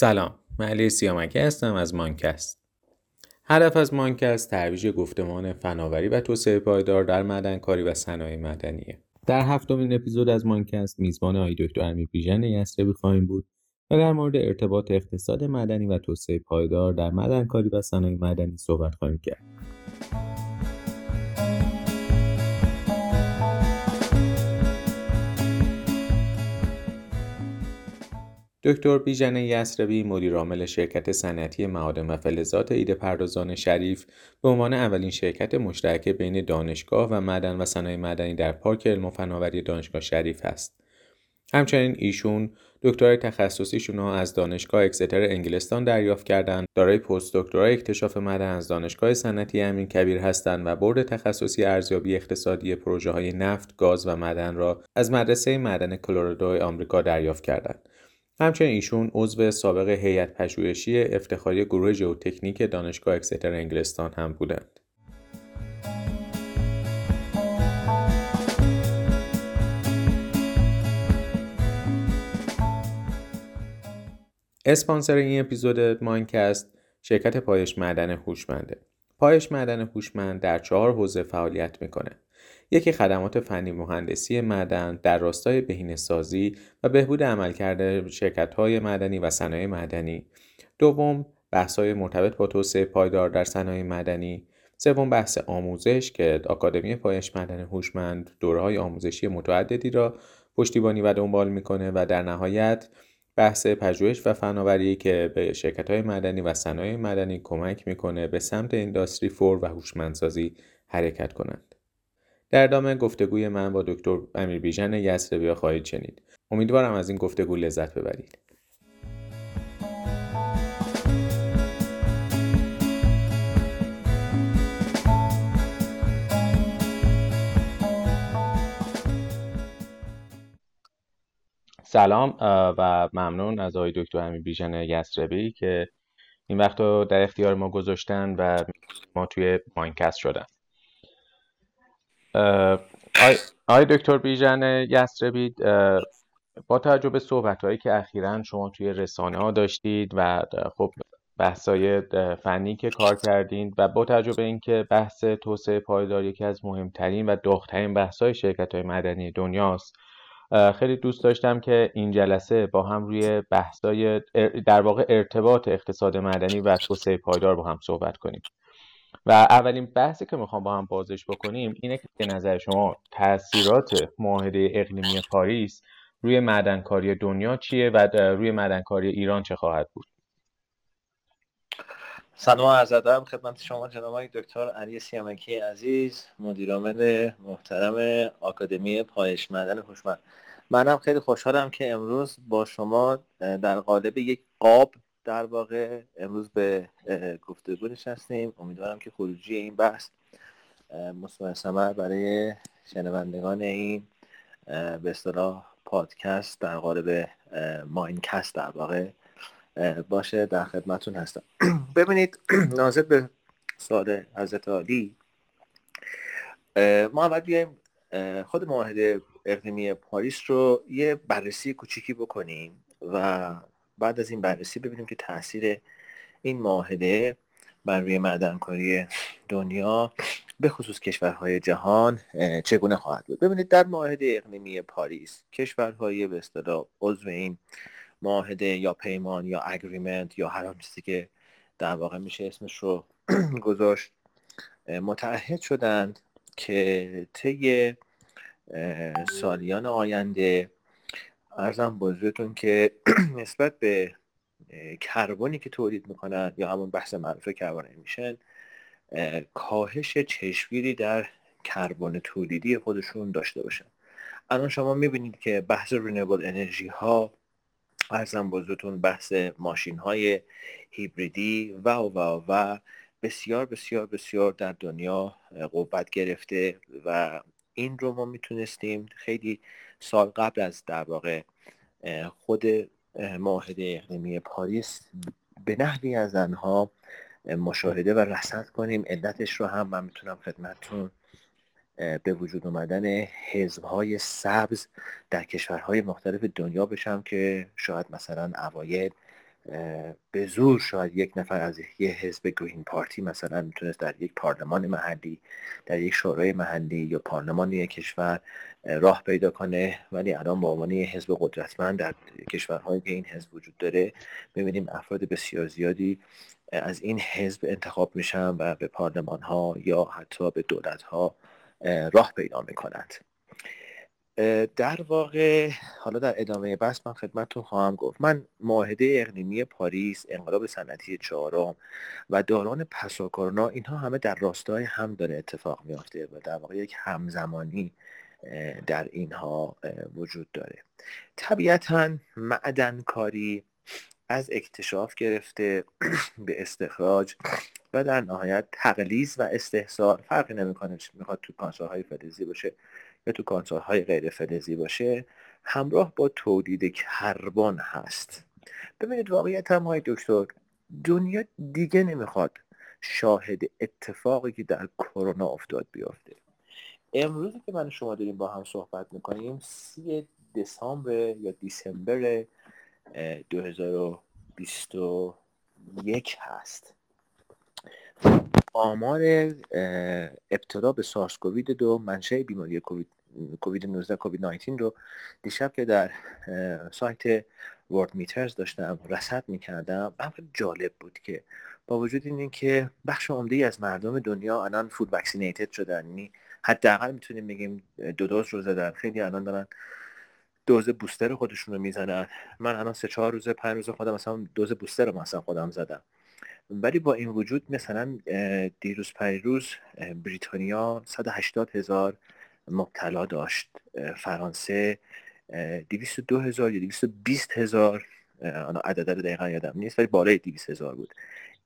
سلام من علی سیامکی هستم از مانکست. هدف از مانکست ترویج گفتمان فناوری و توسعه پایدار در معدنکاری و صنایع مدنیه در هفتمین اپیزود از مانکست میزبان آقای دکتر امیر بیژن یسربی خواهیم بود و در مورد ارتباط اقتصاد مدنی و توسعه پایدار در معدنکاری و صنایع مدنی صحبت خواهیم کرد. دکتر بیژن یسربی مدیرعامل شرکت صنعتی معادن و فلزات ایده پردازان شریف به عنوان اولین شرکت مشترک بین دانشگاه و معدن و صنایع مدنی در پارک علم و فناوری دانشگاه شریف است. همچنین ایشون دکترای تخصصیشون از دانشگاه اکستر انگلستان دریافت کردند دارای پست دکترای اکتشاف معدن از دانشگاه صنعتی امین کبیر هستند و برد تخصصی ارزیابی اقتصادی پروژه های نفت گاز و معدن را از مدرسه معدن کلرادو آمریکا دریافت کردند همچنین ایشون عضو سابق هیئت پژوهشی افتخاری گروه ژئوتکنیک دانشگاه اکستر انگلستان هم بودند. اسپانسر این اپیزود ماینکست شرکت پایش معدن هوشمنده. پایش معدن هوشمند در چهار حوزه فعالیت می‌کنه. یکی خدمات فنی مهندسی معدن در راستای بهینه‌سازی و بهبود عملکرد شرکت‌های معدنی و صنایع معدنی دوم بحث‌های مرتبط با توسعه پایدار در صنایع مدنی سوم بحث آموزش که آکادمی پایش معدن هوشمند دوره‌های آموزشی متعددی را پشتیبانی و دنبال می‌کنه و در نهایت بحث پژوهش و فناوری که به شرکت‌های مدنی و صنایع مدنی کمک می‌کنه به سمت اینداستری فور و هوشمندسازی حرکت کنند. در ادامه گفتگوی من با دکتر امیر بیژن یسربیا خواهید شنید. امیدوارم از این گفتگو لذت ببرید. سلام و ممنون از آقای دکتر امیر بیژن یسربی که این وقت رو در اختیار ما گذاشتن و ما توی ماینکست شدن. آی دکتر بیژن یسربی با توجه به صحبت هایی که اخیرا شما توی رسانه ها داشتید و خب بحثای فنی که کار کردین و با توجه به اینکه بحث توسعه پایدار یکی از مهمترین و داغترین بحث های شرکت های مدنی دنیاست خیلی دوست داشتم که این جلسه با هم روی بحثای در واقع ارتباط اقتصاد مدنی و توسعه پایدار با هم صحبت کنیم. و اولین بحثی که می‌خوام با هم بازش بکنیم اینه که نظر شما تاثیرات معاهده اقلیمی پاریس روی معدنکاری دنیا چیه و روی معدنکاری ایران چه خواهد بود؟ سلام عرض ادب خدمت شما جناب دکتر علی سیامکی عزیز مدیرعامل محترم آکادمی پایش معدن هوشمند. منم خیلی خوشحالم که امروز با شما در قالب یک قاب در واقع امروز به گفتگو نشستیم. امیدوارم که خروجی این بحث مثمر ثمر برای شنوندگان این به اصطلاح پادکست در قالب ماینکست در واقع باشه. در خدمتون هستم. ببینید ناظر به سال حضرت عالی ما اول بیایم خود معاهده اقلیمی پاریس رو یه بررسی کوچیکی بکنیم و بعد از این بررسی ببینیم که تاثیر این معاهده بر روی معدنکاری دنیا به خصوص کشورهای جهان چگونه خواهد بود؟ ببینید در معاهده اقلیمی پاریس کشورهای به اصطلاح عضو این معاهده یا پیمان یا اگریمنت یا هر چیزی که در واقع میشه اسمش رو گذاشت متعهد شدند که طی سالیان آینده ارزم بزرگتون که نسبت به کربنی که تولید می‌کنن یا همون بحث معروف کربن میشن کاهش چشمگیری در کربن تولیدی خودشون داشته باشن. الان شما می‌بینید که بحث رینبل انرژی ها ارزم بزرگتون بحث ماشین های هیبریدی و و و بسیار بسیار بسیار در دنیا قوت گرفته و این رو ما می‌تونستیم خیلی سال قبل از در واقع خود معاهده اقلیمی پاریس به نحوی از آنها مشاهده و رصد کنیم. علتش رو هم من می‌تونم خدمتتون به وجود اومدن حزبهای سبز در کشورهای مختلف دنیا بشم که شاید مثلا اوایل به زور شاید یک نفر از یه حزب گرین پارتی مثلا می‌تونست در یک پارلمان محلی در یک شورای محلی یا پارلمان یک کشور راه پیدا کنه. ولی الان به عنوان یه حزب قدرتمند در کشورهایی که این حزب وجود داره ببینیم افراد بسیار زیادی از این حزب انتخاب میشن و به پارلمان ها یا حتی به دولت ها راه پیدا می‌کنند. در واقع حالا در ادامه بحث من خدمتتون خواهم گفت. من معاهده اقلیمی پاریس انقلاب صنعتی چهارم و دوران پسا کرونا اینها همه در راستای هم داره اتفاق میافته و در واقع یک همزمانی در اینها وجود داره. طبیعتا معدن کاری از اکتشاف گرفته به استخراج و در نهایت تقلیز و استحصال فرقی نمی‌کنه می‌خواد تو کانسورهای فلزی باشه. یا تو کانسورهای غیر فلزی باشه همراه با تولید کربن هست. ببینید واقعیت هم های دکتر دنیا دیگه نمی‌خواد شاهد اتفاقی که در کرونا افتاد بیافته امروزی که من شما داریم با هم صحبت می‌کنیم سی دسامبر یا دیسمبر 2021 هست. آمار ابتلا به سارس کووید دو منشه بیماری کووید کووید 19 کووید 19 رو دیشب که در سایت ورد میترز داشتم رصد می‌کردم خیلی جالب بود که با وجود این که بخش عمده از مردم دنیا الان فود وکسینیتد شدن یعنی حداقل می‌تونیم بگیم دو دوز رو زدن خیلی الان دارن دوز بوستر خودشون رو می‌زنن. من الان سه چهار روز پنج روز خودم مثلا دوز بوستر رو مثلا خودم زدم. ولی با این وجود مثلا دیروز پریروز بریتانیا 180 هزار مبتلا داشت. فرانسه 202 هزار یا 220 هزار عدد رو دقیقا یادم نیست ولی بالای 200 هزار بود.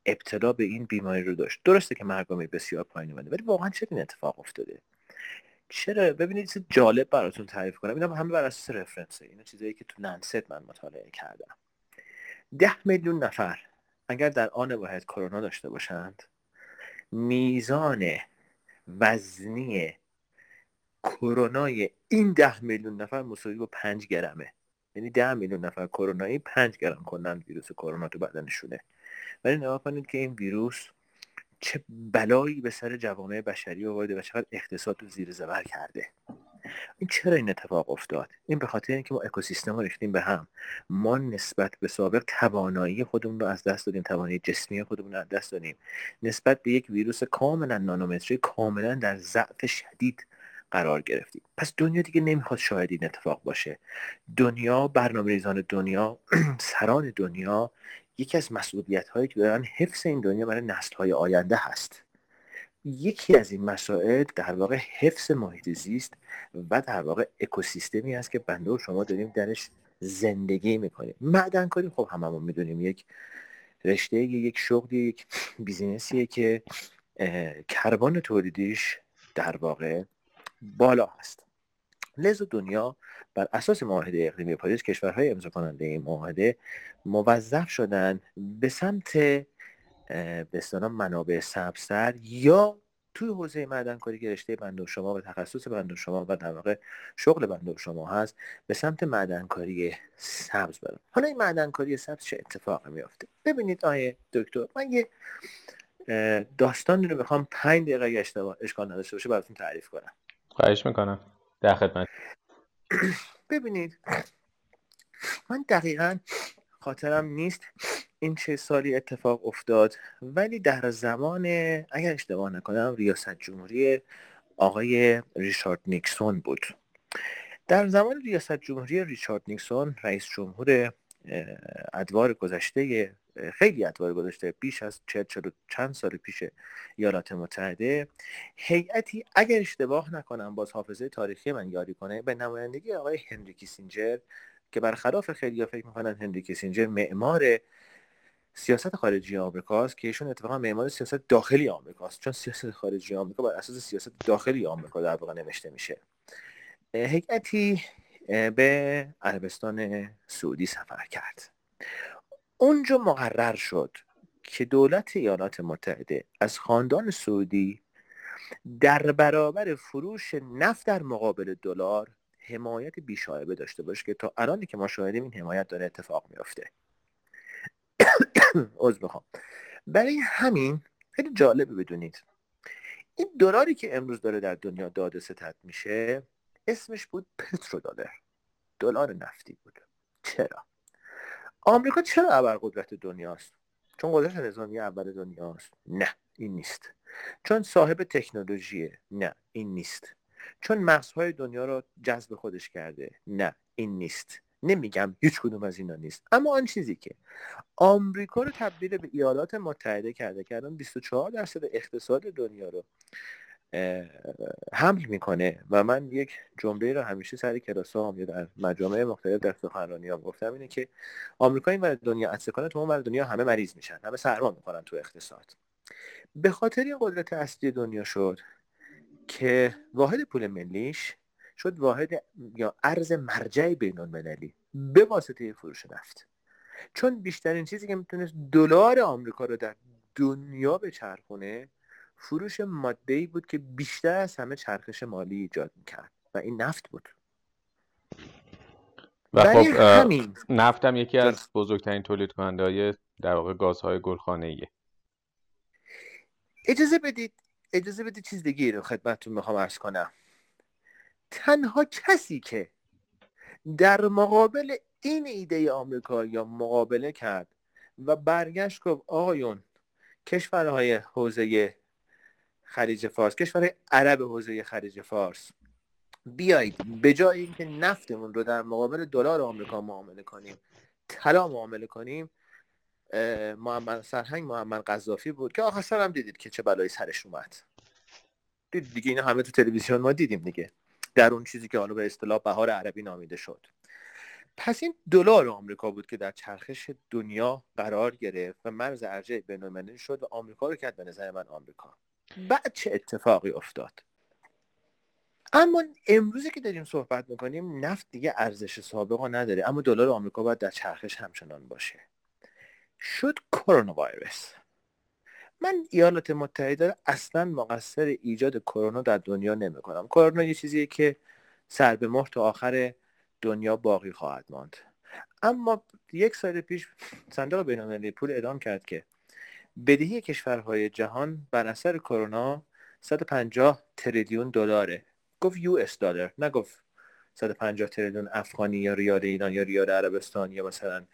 ابتلا به این بیماری رو داشت. درسته که مرگامی بسیار پایین اومده ولی واقعا چه این اتفاق افتاده؟ چرا؟ ببینید چیز جالب براتون تعریف کنم. اینا همه بر اساس رفرنسه. اینا چیزایی که تو ننست من مطالعه کردم. ده میلیون نفر اگر در آن واحد کرونا داشته باشند میزان وزنی کرونای این ده میلیون نفر مساوی با پنج گرمه. یعنی ده میلیون نفر کرونایی پنج گرم کنن ویروس کرونا تو بدنشونه. ولی نگاه کنید که این ویروس چه بلایی به سر جوامع بشری آورده و چقدر اقتصاد رو زیر زبر کرده. این چرا این اتفاق افتاد؟ این به خاطر اینکه ما اکوسیستم رو ریختیم به هم. ما نسبت به سابق توانایی خودمون رو از دست دادیم توانایی جسمی خودمون رو از دست دادیم. نسبت به یک ویروس کاملا نانومتری کاملا در ضعف شدید قرار گرفتیم. پس دنیا دیگه نمی‌خواد شاید این اتفاق باشه. دنیا برنامه ریزان دنیا سران دنیا یکی از مسئولیت هایی که دارن حفظ این دنیا برای نسل های آینده هست. یکی از این مسائل در واقع حفظ محیط زیست و در واقع اکوسیستمی است که بنده و شما داریم درش زندگی می‌کنیم. معدن کاری خب هممون می‌دونیم. یک رشته یک شغلی یک بیزینسیه که کربن تولیدیش در واقع بالا هست لذا دنیا بر اساس معاهده اقلیمی پاریس کشورهای امضا کننده این معاهده موظف شدن به سمت به منابع سبزتر یا توی حوزه معدن کاری که رشته بنده شما و تخصص بنده شما و در واقع شغل بنده شما هست به سمت معدن کاری سبز برم حالا این معدن کاری سبز چه اتفاقی میافته؟ ببینید آیه دکتر من یه داستانی رو می‌خوام پنج دقیقه اشتباه اشکال نداشته باشه براتون تعریف کنم. خواهش می‌کنم. در خدمت. ببینید. من دقیقا خاطرم نیست این چه سالی اتفاق افتاد ولی در زمان اگر اشتباه نکنم ریاست جمهوری آقای ریچارد نیکسون بود. در زمان ریاست جمهوری ریچارد نیکسون رئیس جمهور ادوار گذشته خیلی ادوار گذشته بیش از چه چلو چند سال پیش ایالات متحده. هیئتی اگر اشتباه نکنم باز حافظه تاریخی من یاری کنه به نمایندگی آقای هنری کیسینجر که برخلاف خیلی فکر می‌کنن هنری کیسینجر معمار سیاست خارجی آمریکاست که ایشون اتفاقا معمار سیاست داخلی آمریکاست. چون سیاست خارجی آمریکا بر اساس سیاست داخلی آمریکا در واقع نوشته میشه. هیئتی به عربستان سعودی سفر کرد. اونجا مقرر شد که دولت ایالات متحده از خاندان سعودی در برابر فروش نفت در مقابل دلار حمایت بیشایبه داشته باشه که تا الانی که ما شاهدیم این حمایت داره اتفاق میافته. عذر بخوام برای همین خیلی جالبه بدونید. این دلاری که امروز داره در دنیا داده ستد میشه اسمش بود پترو دلار دلار نفتی بود. چرا؟ آمریکا چرا ابرقدرت دنیاست؟ چون قدرت نظامی اول دنیاست. نه این نیست. چون صاحب تکنولوژیه. نه این نیست. چون مغزهای دنیا رو جذب خودش کرده. نه این نیست. نمیگم هیچ کدوم از اینا نیست. اما آن چیزی که آمریکا رو تبدیل به ایالات متحده کرده که الان 24 درصد اقتصاد دنیا رو حمل می‌کنه و من یک جمله رو همیشه سر کلاس هم یا در مجامع مختلف در ها گفتم اینه که آمریکا این دنیا عطسه کنه تو اون دنیا همه مریض میشن همه سرما می‌کنن تو اقتصاد. به خاطر این قدرت اصلی دنیا شد که واحد پول ملیش شد واحد یا ارز مرجع بین المللی به واسطه فروش نفت چون بیشترین چیزی که می‌تونست دلار آمریکا رو در دنیا بچرخونه فروش ماده ای بود که بیشتر از همه چرخش مالی ایجاد می‌کرد و این نفت بود. و خب همین. نفت هم یکی از بزرگترین تولید کننده های در واقع گازهای گلخانه ایه اجازه بدید اجازه بدید چیز دیگه رو خدمتتون می‌خوام ارز کنم. تنها کسی که در مقابل این ایده آمریکا یا مقابله کرد و برگشت گفت آقایون کشورهای حوزه خلیج فارس کشور عرب حوزه خلیج فارس. بیایید به جای اینکه نفتمون رو در مقابل دلار آمریکا معامله کنیم طلا معامله کنیم محمد سرهنگ محمد قذافی بود که آخر هم دیدید که چه بلایی سرش اومد. دید دیگه اینا همه تو تلویزیون ما دیدیم دیگه. در اون چیزی که حالا به اصطلاح بهار عربی نامیده شد. پس این دلار آمریکا بود که در چرخش دنیا قرار گرفت و مرز ارجع بین‌المللی شد و آمریکا رو کرد به نظر من آمریکا. بعد چه اتفاقی افتاد؟ اما امروزی که داریم صحبت می‌کنیم نفت دیگه ارزش سابقا نداره اما دلار آمریکا باید در چرخش همچنان باشه. شد کرونا ویروس من ایالات متحده اصلا مقصر ایجاد کرونا در دنیا نمی‌کنم. کرونا یه چیزیه که سر به مهر تا آخر دنیا باقی خواهد ماند. اما یک سال پیش صندوق بینالمللی پول اعلام کرد که بدهی کشورهای جهان بر اثر کرونا 150 تریلیون دلاره. گفت یو اس دلار نگفت 150 تریلیون افغانی یا ریال ایران یا ریال عربستان یا مثلا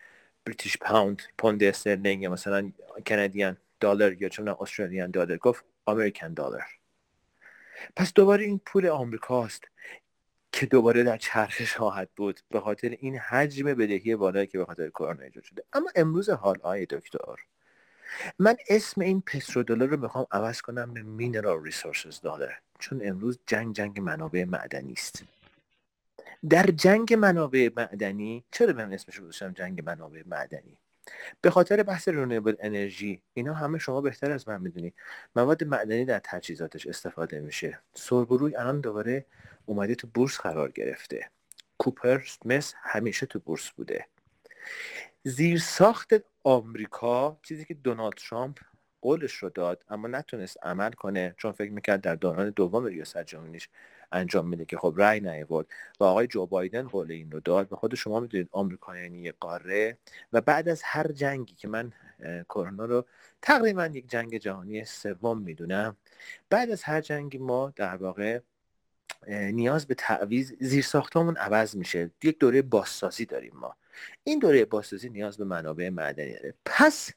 British pound پوند استرلینگ یا مثلا Canadian dollar یا چون Australian dollar. گفت American dollar. پس دوباره این پول آمریکاست که دوباره در چرخش خواهد بود به خاطر این حجم بدهی بالایی که به خاطر کرونا ایجاد شده. اما امروز حالا آقای دکتر. من اسم این دلار رو می‌خوام عوض کنم به mineral resources dollar چون امروز جنگ جنگ منابع معدنی است. در جنگ منابع معدنی چرا من اسمش رو گذاشتم جنگ منابع معدنی؟ به خاطر بحث رونیبل انرژی اینا همه شما بهتر از من می‌دونی. مواد معدنی در تجهیزاتش استفاده میشه. سربروی الان دوباره اومده تو بورس قرار گرفته. کوپر مس همیشه تو بورس بوده. زیر ساخت آمریکا چیزی که دونالد ترامپ قولش رو داد اما نتونست عمل کنه چون فکر می‌کرد در دوران دوم ریاست جمهوریش انجام میده که خب رأی نیاورد. و آقای جو بایدن قول این رو داد. و خود شما می‌دونید آمریکا یعنی قاره و بعد از هر جنگی که من کرونا رو تقریبا یک جنگ جهانی سوم می‌دونم بعد از هر جنگی ما در واقع نیاز به تعویض زیر ساختمون عوض میشه. یک دوره بازسازی داریم ما. این دوره بازسازی نیاز به منابع معدنی داره. پس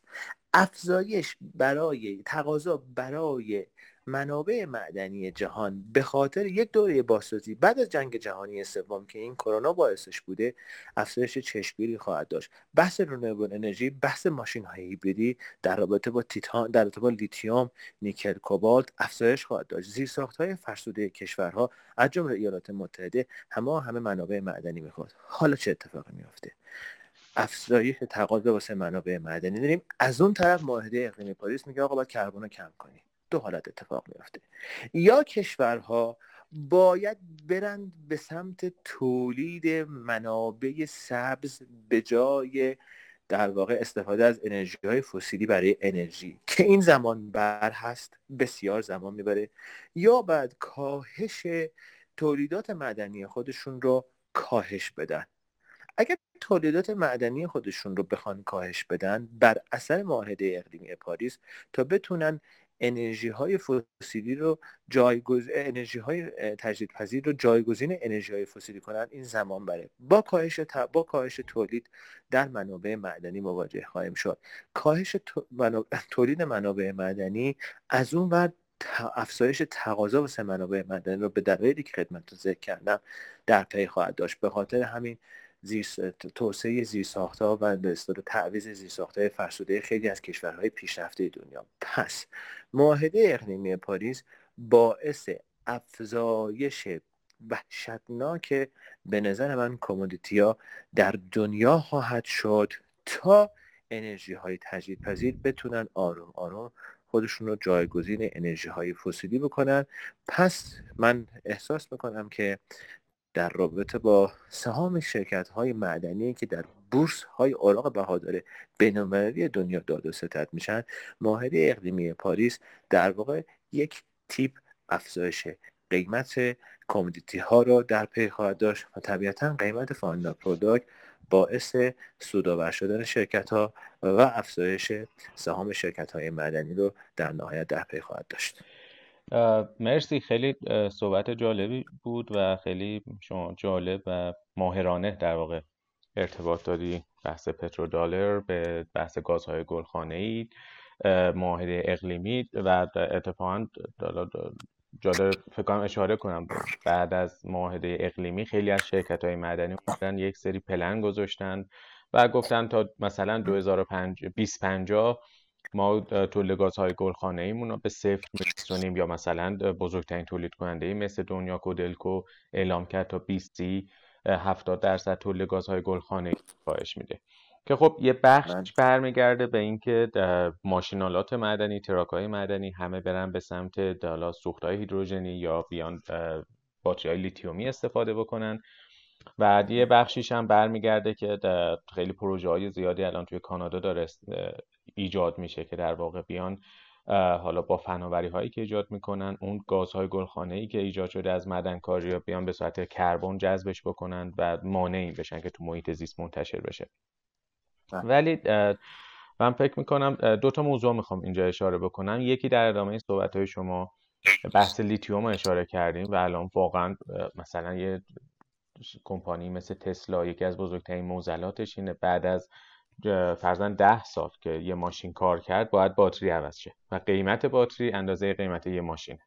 افزایش برای تقاضا برای منابع معدنی جهان به خاطر یک دوره بازسازی بعد از جنگ جهانی سوم که این کرونا باعثش بوده افزایش چشمگیری خواهد داشت. بحث رونوبل انرژی بحث ماشین های هیبریدی در رابطه با تیتان در رابطه با لیتیوم نیکل کوبالت افزایش خواهد داشت. زیر ساخت های فرسوده کشورها از جمله ایالات متحده همه همه منابع معدنی می‌خواد. حالا چه اتفاقی میافته؟ افزایش تقاضا واسه منابع معدنی. داریم از اون طرف معاهده اقلیمی پاریس میگه آقا باید کربن کم کنیم. دو حالت اتفاق میافته. یا کشورها باید برند به سمت تولید منابع سبز به جای در واقع استفاده از انرژی های فسیلی برای انرژی که این زمان بر هست بسیار زمان می‌بره یا بعد کاهش تولیدات مدنی خودشون رو کاهش بدن. اگر تولیدات معدنی خودشون رو بخوان کاهش بدن بر اثر معاهده اقلیمی پاریس تا بتونن انرژی های فسیلی رو جایگز... انرژی های تجدیدپذیر رو جایگزین انرژی های فسیلی کنن این زمان بره. با کاهش با کاهش تولید در منابع معدنی مواجه خواهیم شد. کاهش تولید منابع معدنی از اون ور افزایش تقاضا واسه منابع معدنی رو به دلایلی که خدمت ذکر کردم در پی خواهد داشت. به خاطر همین زیر توسعه زیرساختها و به اصطلاح تعویض زیرساختهای فرسوده خیلی از کشورهای پیشرفته دنیا. پس معاهده اقلیمی پاریس باعث افزایش وحشتناک به نظر من کمودیتی ها در دنیا خواهد شد تا انرژی های تجدید پذیر بتونن آروم آروم خودشون رو جایگزین انرژی های فسیلی بکنن. پس من احساس می‌کنم که در رابطه با سهام شرکت های معدنی که در بورس های اوراق بهادار بینالمللی دنیا داد و ستد میشن معاهده اقلیمی پاریس در واقع یک تیپ افزایش قیمت commodity ها را در پی خواهد داشت و طبیعتا قیمت final product باعث سودآور شدن شرکت ها و افزایش سهام شرکت های معدنی رو در نهایت در پی خواهد داشت. مرسی. خیلی صحبت جالبی بود و خیلی شما جالب و ماهرانه در واقع ارتباط دادی. بحث پترودالر به بحث گازهای گلخانه ای معاهده اقلیمی و اتفاقا جالب فکر کنم اشاره کنم بعد از معاهده اقلیمی خیلی از شرکت های مدنی یک سری پلن گذاشتن و گفتن تا مثلا 2050 ما تولید گازهای گلخانه ایمون رو به صفر میرسونیم یا مثلا بزرگترین تولید کننده مثل دنیا کودلکو اعلام کرد تا 20 70 درصد تولید گازهای گلخانه کاهش میده که خب یه بخش بله. برمیگرده به اینکه ماشین‌آلات معدنی truck های معدنی همه برن به سمت حالا سوخت های هیدروژنی یا بیان باتری های لیتیومی استفاده بکنن و یه بخشیش هم برمیگرده که خیلی پروژه های زیادی الان توی کانادا داره ایجاد میشه که در واقع بیان حالا با فناوری هایی که ایجاد می‌کنن اون گازهای گلخانه ای که ایجاد شده از معدنکاری بیان به صورت کربن جذبش بکنن و مانعی بشن که تو محیط زیست منتشر بشه. بله. ولی من فکر می‌کنم دو تا موضوع می‌خوام اینجا اشاره بکنم. یکی در ادامه صحبت های شما بحث لیتیوم اشاره کردیم و الان واقعا مثلا یه کمپانی مثل تسلا یکی از بزرگترین موزلاتش اینه. بعد از فرزن ده سال که یه ماشین کار کرد باید باتری عوض شه و قیمت باتری اندازه قیمت یه ماشینه.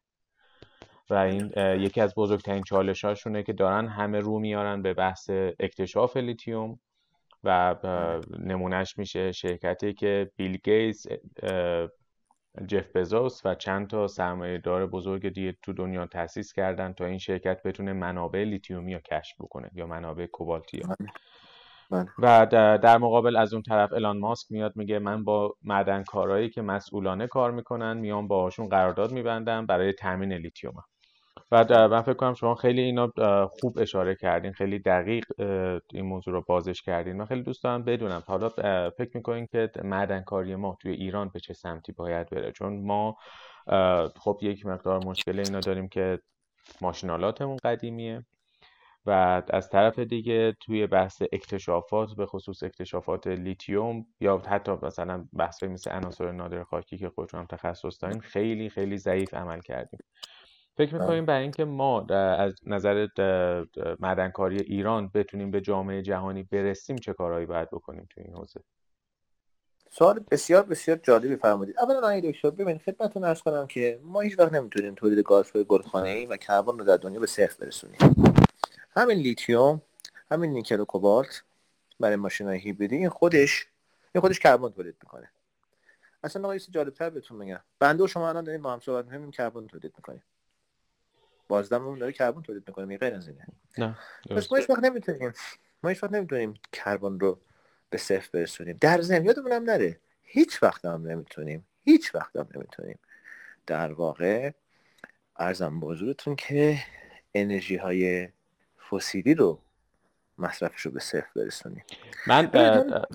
و این یکی از بزرگترین چالش هاشونه که دارن همه رو میارن به بحث اکتشاف لیتیوم و نمونهش میشه شرکتی که بیل گیتس جف بزوس و چند تا سرمایه دار بزرگ دیگه تو دنیا تأسیس کردن تا این شرکت بتونه منابع لیتیومی رو کشف بکنه یا منابع کوبالتی بله. و در مقابل از اون طرف الان ماسک میاد میگه من با معدنکارایی که مسئولانه کار می‌کنن میام باهاشون قرارداد میبندم برای تامین لیتیوم و من فکر کنم شما خیلی اینا خوب اشاره کردین خیلی دقیق این موضوع رو بازش کردین. من خیلی دوست دارم بدونم حالا فکر می‌کنین که معدنکاری ما توی ایران به چه سمتی باید بره؟ چون ما خب یک مقدار مشکل اینا داریم که ماشینالاتمون قدیمیه. و از طرف دیگه توی بحث اکتشافات به خصوص اکتشافات لیتیوم یا حتی مثلا بحث مثل عناصر نادر خاکی که خودتون هم تخصص دارین خیلی خیلی ضعیف عمل کردیم. فکر بله. می‌کنیم برای اینکه ما از نظر معدنکاری ایران بتونیم به جامعه جهانی برسیم چه کارهایی باید بکنیم تو این حوزه؟ سوال بسیار بسیار جالبی فرمودید. اولا آقای دکتر ببینید خدمتتون ارز کنم که ما هیچ وقت نمی‌تونیم تولید گازهای گلخانه ای و کربن رو در دنیا به صفر برسونیم. همین لیتیوم همین نیکل و کوبالت برای ماشین های هیبریدی این خودش این خودش کربن تولید می‌کنه. اصلا آقای جالبتر بهتون میگم بنده و شما الان داریم با هم صحبت می‌کنیم کربن تولید می‌کنیم بازدممون داره کربن تولید می‌کنه غیر از اینه. نه پس ما هیچ وقت نمی‌تونیم ما هیچ وقت نمی‌تونیم کربن رو به صفر برسونیم. در ضمن یادمون هم نره هیچ وقت هم نمی‌تونیم هیچ وقت هم نمی‌تونیم. در واقع ارزم به که انرژی های فسیلی رو مصرفش رو به صفر برسونیم من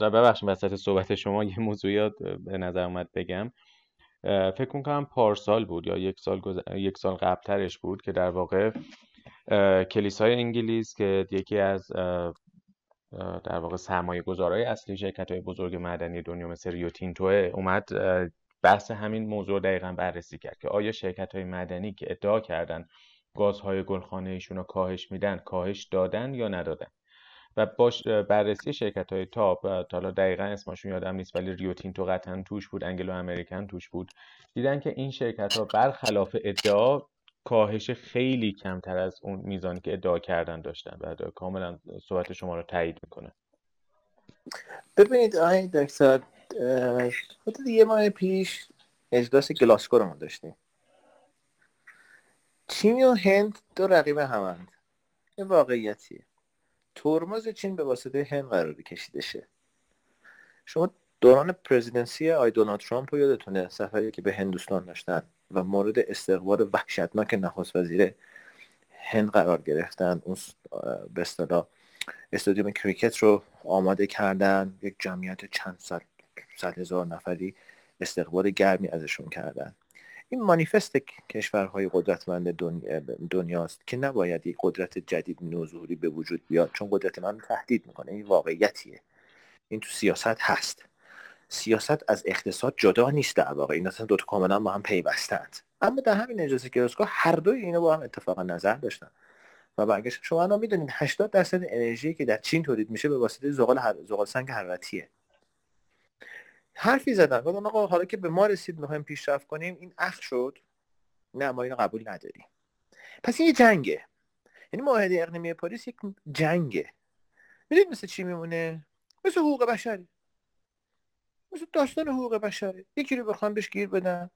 ببخشید وسط صحبت شما یه موضوعیات به نظر اومد بگم. فکر می‌کنم پارسال بود یا یک سال, گز... یک سال قبلترش بود که در واقع کلیسای انگلیس که یکی از در واقع سرمایه گذارای اصلی شرکت های بزرگ معدنی دنیا مثل ریو تینتو اومد بحث همین موضوع دقیقا بررسی کرد که آیا شرکت های مدنی که ادعا کردن گازهای گلخانه ایشون رو کاهش میدن کاهش دادن یا ندادن؟ و باش بررسی شرکت های top حالا دقیقا اسمشون یادم نیست ولی Rio Tinto قطعا توش بود Anglo American توش بود. دیدن که این شرکت ها برخلاف ادعا کاهش خیلی کمتر از اون میزانی که ادعا کردن داشتن. و کاملا صحبت شما رو تایید می‌کنه. ببینید آقای دکتر حدود یه ماه پیش اجلاس گلاسکو رو ما داشتیم. چین و هند؟ دو رقیب همند. این واقعیتیه. ترمز چین به واسطه هند قرار کشیده شه شما دوران پرزیدنسی آی دونالد ترامپ رو یادتونه؟ سفری که به هندوستان داشتن و مورد استقبال وحشتناک نخست وزیر هند قرار گرفتن. اون به اصطلاح استادیوم کریکت رو آماده کردن. یک جمعیت چند صد صد هزار نفری استقبال گرمی ازشون کردن. این مانیفست کشورهای قدرتمند دنیا دنیاست که نباید یک قدرت جدید نوظهوری به وجود بیاد چون قدرت من تهدید می‌کنه. این واقعیتیه. این تو سیاست هست. سیاست از اقتصاد جدا نیست در واقع. این اصلا دوتا کاملا با هم پیوستند اما در همین اجازه گلاسکو هر دوی اینا با هم اتفاق نظر داشتن. و برگشت. شما الان می‌دونید 80 درصد انرژی که در چین تولید میشه به واسطه زغال هر... زغال سنگ حرارتیه. حرفی زدن. گفتن آقا حالا که به ما رسید می‌خوایم پیشرفت کنیم این اخ شد. نه ما اینو قبول نداریم. پس این یه جنگه. یعنی معاهده اقلیمی پاریس یک جنگه. می‌دونید مثل چی میمونه؟ مثل حقوق بشری مثل داستان حقوق بشری یکی رو بخوام بهش گیر بدن.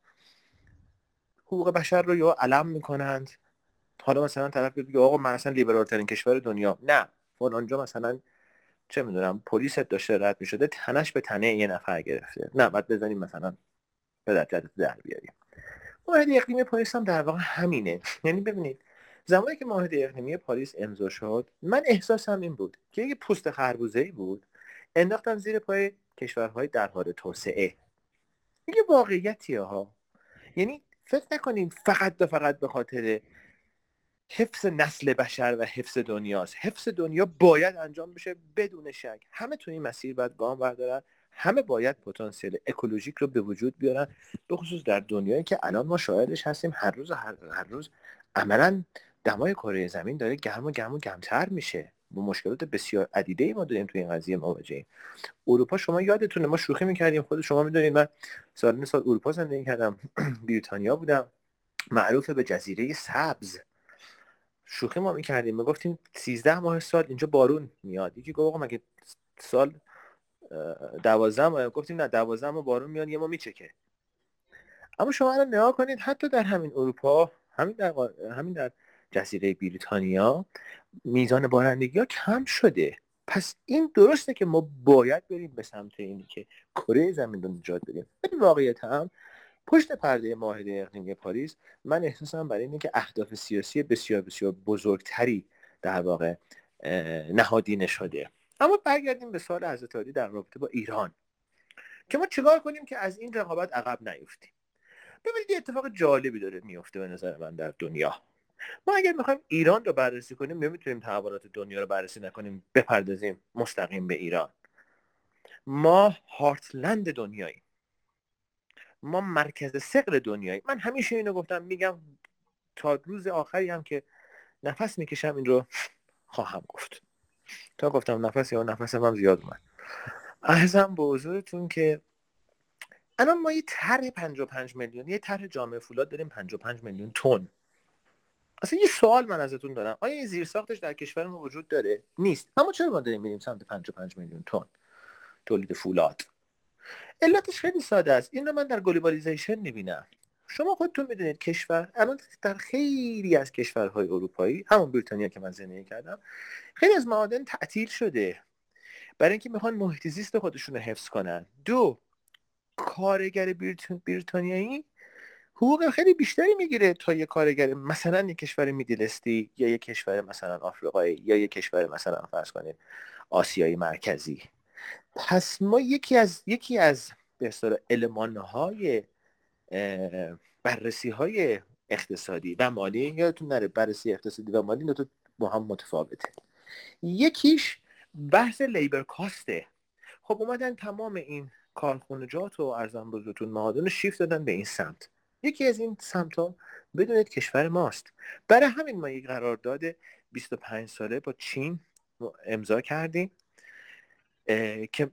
حقوق بشر رو یا علم می‌کنند. حالا مثلا طرف بگه آقا من اصلا لیبرال ترین کشور دنیا. نه. فلانجا مثلا چه می‌دونم پلیس داشته رد می‌شده تنش به تنه یه نفر گرفته. نه بعد بزنیم مثلا به در در بیاریم. معاهده اقلیمی پاریس هم در واقع همینه. یعنی ببینید زمانی که معاهده اقلیمی پاریس امضا شد من احساسم این بود که یه پوست خربوزه ای بود انداختن زیر پای کشورهای در حال توسعه. یه واقعیتیه ها. یعنی فکر نکنیم فقط و فقط به خاطر حفظ نسل بشر و حفظ دنیاست. حفظ دنیا باید انجام بشه بدون شک. همه تو این مسیر باید گام بردارن. همه باید پتانسیل اکولوژیک رو به وجود بیارن. به خصوص در دنیایی که الان ما شاهدش هستیم هر روز هر, هر روز عملا دمای کره زمین داره گرم و گرم و گرمتر میشه. با مشکلات بسیار عدیده ای ما داریم توی این قضیه مواجهیم. اروپا شما یادتونه ما شوخی می‌کردیم. خود شما می‌دونید من سال سال اروپا زندگی کردم. بریتانیا بودم. معروف به جزیره سبز. شوخی ما می‌کردیم. می‌گفتیم 13 ماه سال اینجا بارون میاد. یکی گفت مگه سال دوازده ماه؟ گفتیم نه دوازده ماه بارون میاد یه ما میچکه. اما شما الان نگاه کنید حتی در همین اروپا همین در همین در جزیره بریتانیا میزان بارندگی ها کم شده. پس این درسته که ما باید بریم به سمت اینی که کره زمین رو نجات بدیم. ولی واقعیت هم پشت پرده معاهده اقلیمی پاریس من احساسم برای اینه که اهداف سیاسی بسیار بسیار بزرگتری در واقع نهادینه شده. اما برگردیم به سال حضرت در رابطه با ایران. که ما چیکار کنیم که از این رقابت عقب نیفتیم؟ ببینید یه اتفاق جالبی داره میفته به نظر من در دنیا. ما اگر می‌خوایم ایران رو بررسی کنیم نمی‌تونیم تحولات دنیا رو بررسی نکنیم بپردازیم مستقیم به ایران. ما هارتلند دنیاییم. ما مرکز سقل دنیایی من همیشه اینو گفتم میگم تا روز آخری هم که نفس می‌کشم این رو خواهم گفت. تا گفتم نفس یا نفس هم زیاد اومد. ارزم به حضورتون که الان ما یه طرح 55 میلیون یه طرح جامعه فولاد داریم 55 میلیون تن. اصلا یه سوال من ازتون دارم. آیا این زیر ساختش در کشور ما وجود داره؟ نیست. اما چرا ما داریم میریم سمت 55 میلیون تن تولید فولاد؟ علتش خیلی ساده است. این رو من در globalization می‌بینم. شما خودتون می‌دونید کشور الان در خیلی از کشورهای اروپایی همون بریتانیا که من زندگی کردم خیلی از معادن تعطیل شده. برای اینکه می‌خوان محیط زیست خودشون رو حفظ کنن. دو کارگر بریتانیایی حقوق خیلی بیشتری می‌گیره تا یه کارگر مثلا یک کشور Middle East ی یا یک کشور مثلا آفریقایی یا یک کشور مثلا فرض کنید آسیایی مرکزی. پس ما یکی از یکی از به اصطلاح المانهای بررسی های اقتصادی و مالی یادتون نره بررسی اقتصادی و مالی دو با هم متفاوته. یکیش بحث لیبر کاسته خب اومدن تمام این کارخونجات و ارزان بزرگتون معادن شیفت دادن به این سمت. یکی از این سمت ها بدونید کشور ماست. برای همین ما یک قرارداد 25 ساله با چین امضا کردیم. که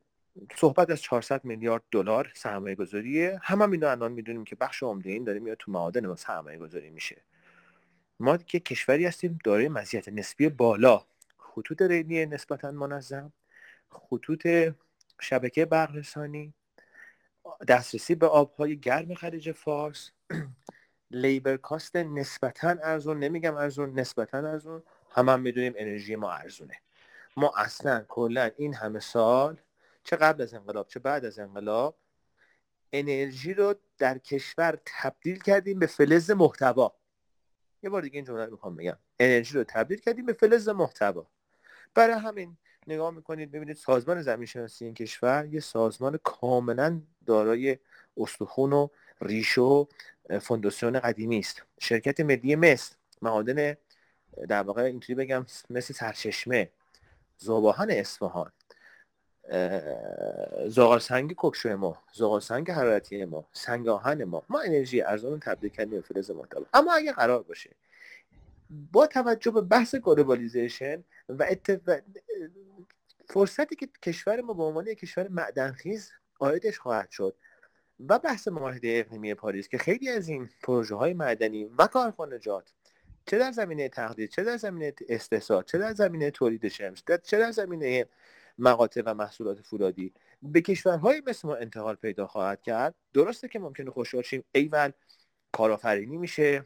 صحبت از 400 میلیارد دلار سرمایه گذاریه هم, هم اینو الان می‌دونیم که بخش عمده این داره میاد تو معادن ما سرمایه گذاری میشه. ما که کشوری هستیم دارای مزیت نسبی بالا. خطوط ریلی نسبتا منظم. خطوط شبکه برقرسانی دسترسی به آبهای گرم خلیج فارس. لیبر کاست نسبتا ارزون. نمیگم ارزون نسبتا ارزون. هم هم می‌دونیم انرژی ما ارزونه. ما اصلا کلا این همه سال چه قبل از انقلاب چه بعد از انقلاب انرژی رو در کشور تبدیل کردیم به فلز محتوا. یه بار دیگه این جمله رو می‌خوام بگم. انرژی رو تبدیل کردیم به فلز محتوا. برای همین نگاه می‌کنید ببینید سازمان زمین شناسی این کشور یه سازمان کاملا دارای استخون و ریش و فونداسیون قدیمی است. شرکت ملی مس معادن در واقع اینطوری بگم مثل سرچشمه. ذوب آهن اصفهان. زغال سنگ کک‌شو ما زغال سنگ حرارتی ما سنگ آهن ما. ما انرژی ارزان تبدیل کردیم به فلز محتوا اما اگه قرار باشه با توجه به بحث globalization و فرصتی که کشور ما به عنوان یک کشور معدنخیز آیدش خواهد شد و بحث معاهده اقلیمی پاریس که خیلی از این پروژه های معدنی و کارخانجات چه در زمینه تقدیر؟ چه در زمینه استحصال چه در زمینه تولید شمس؟ چه در زمینه مقاطع و محصولات فولادی؟ به کشورهای مثل ما انتقال پیدا خواهد کرد. درسته که ممکنه خوشحال شیم. ایول کارآفرینی میشه.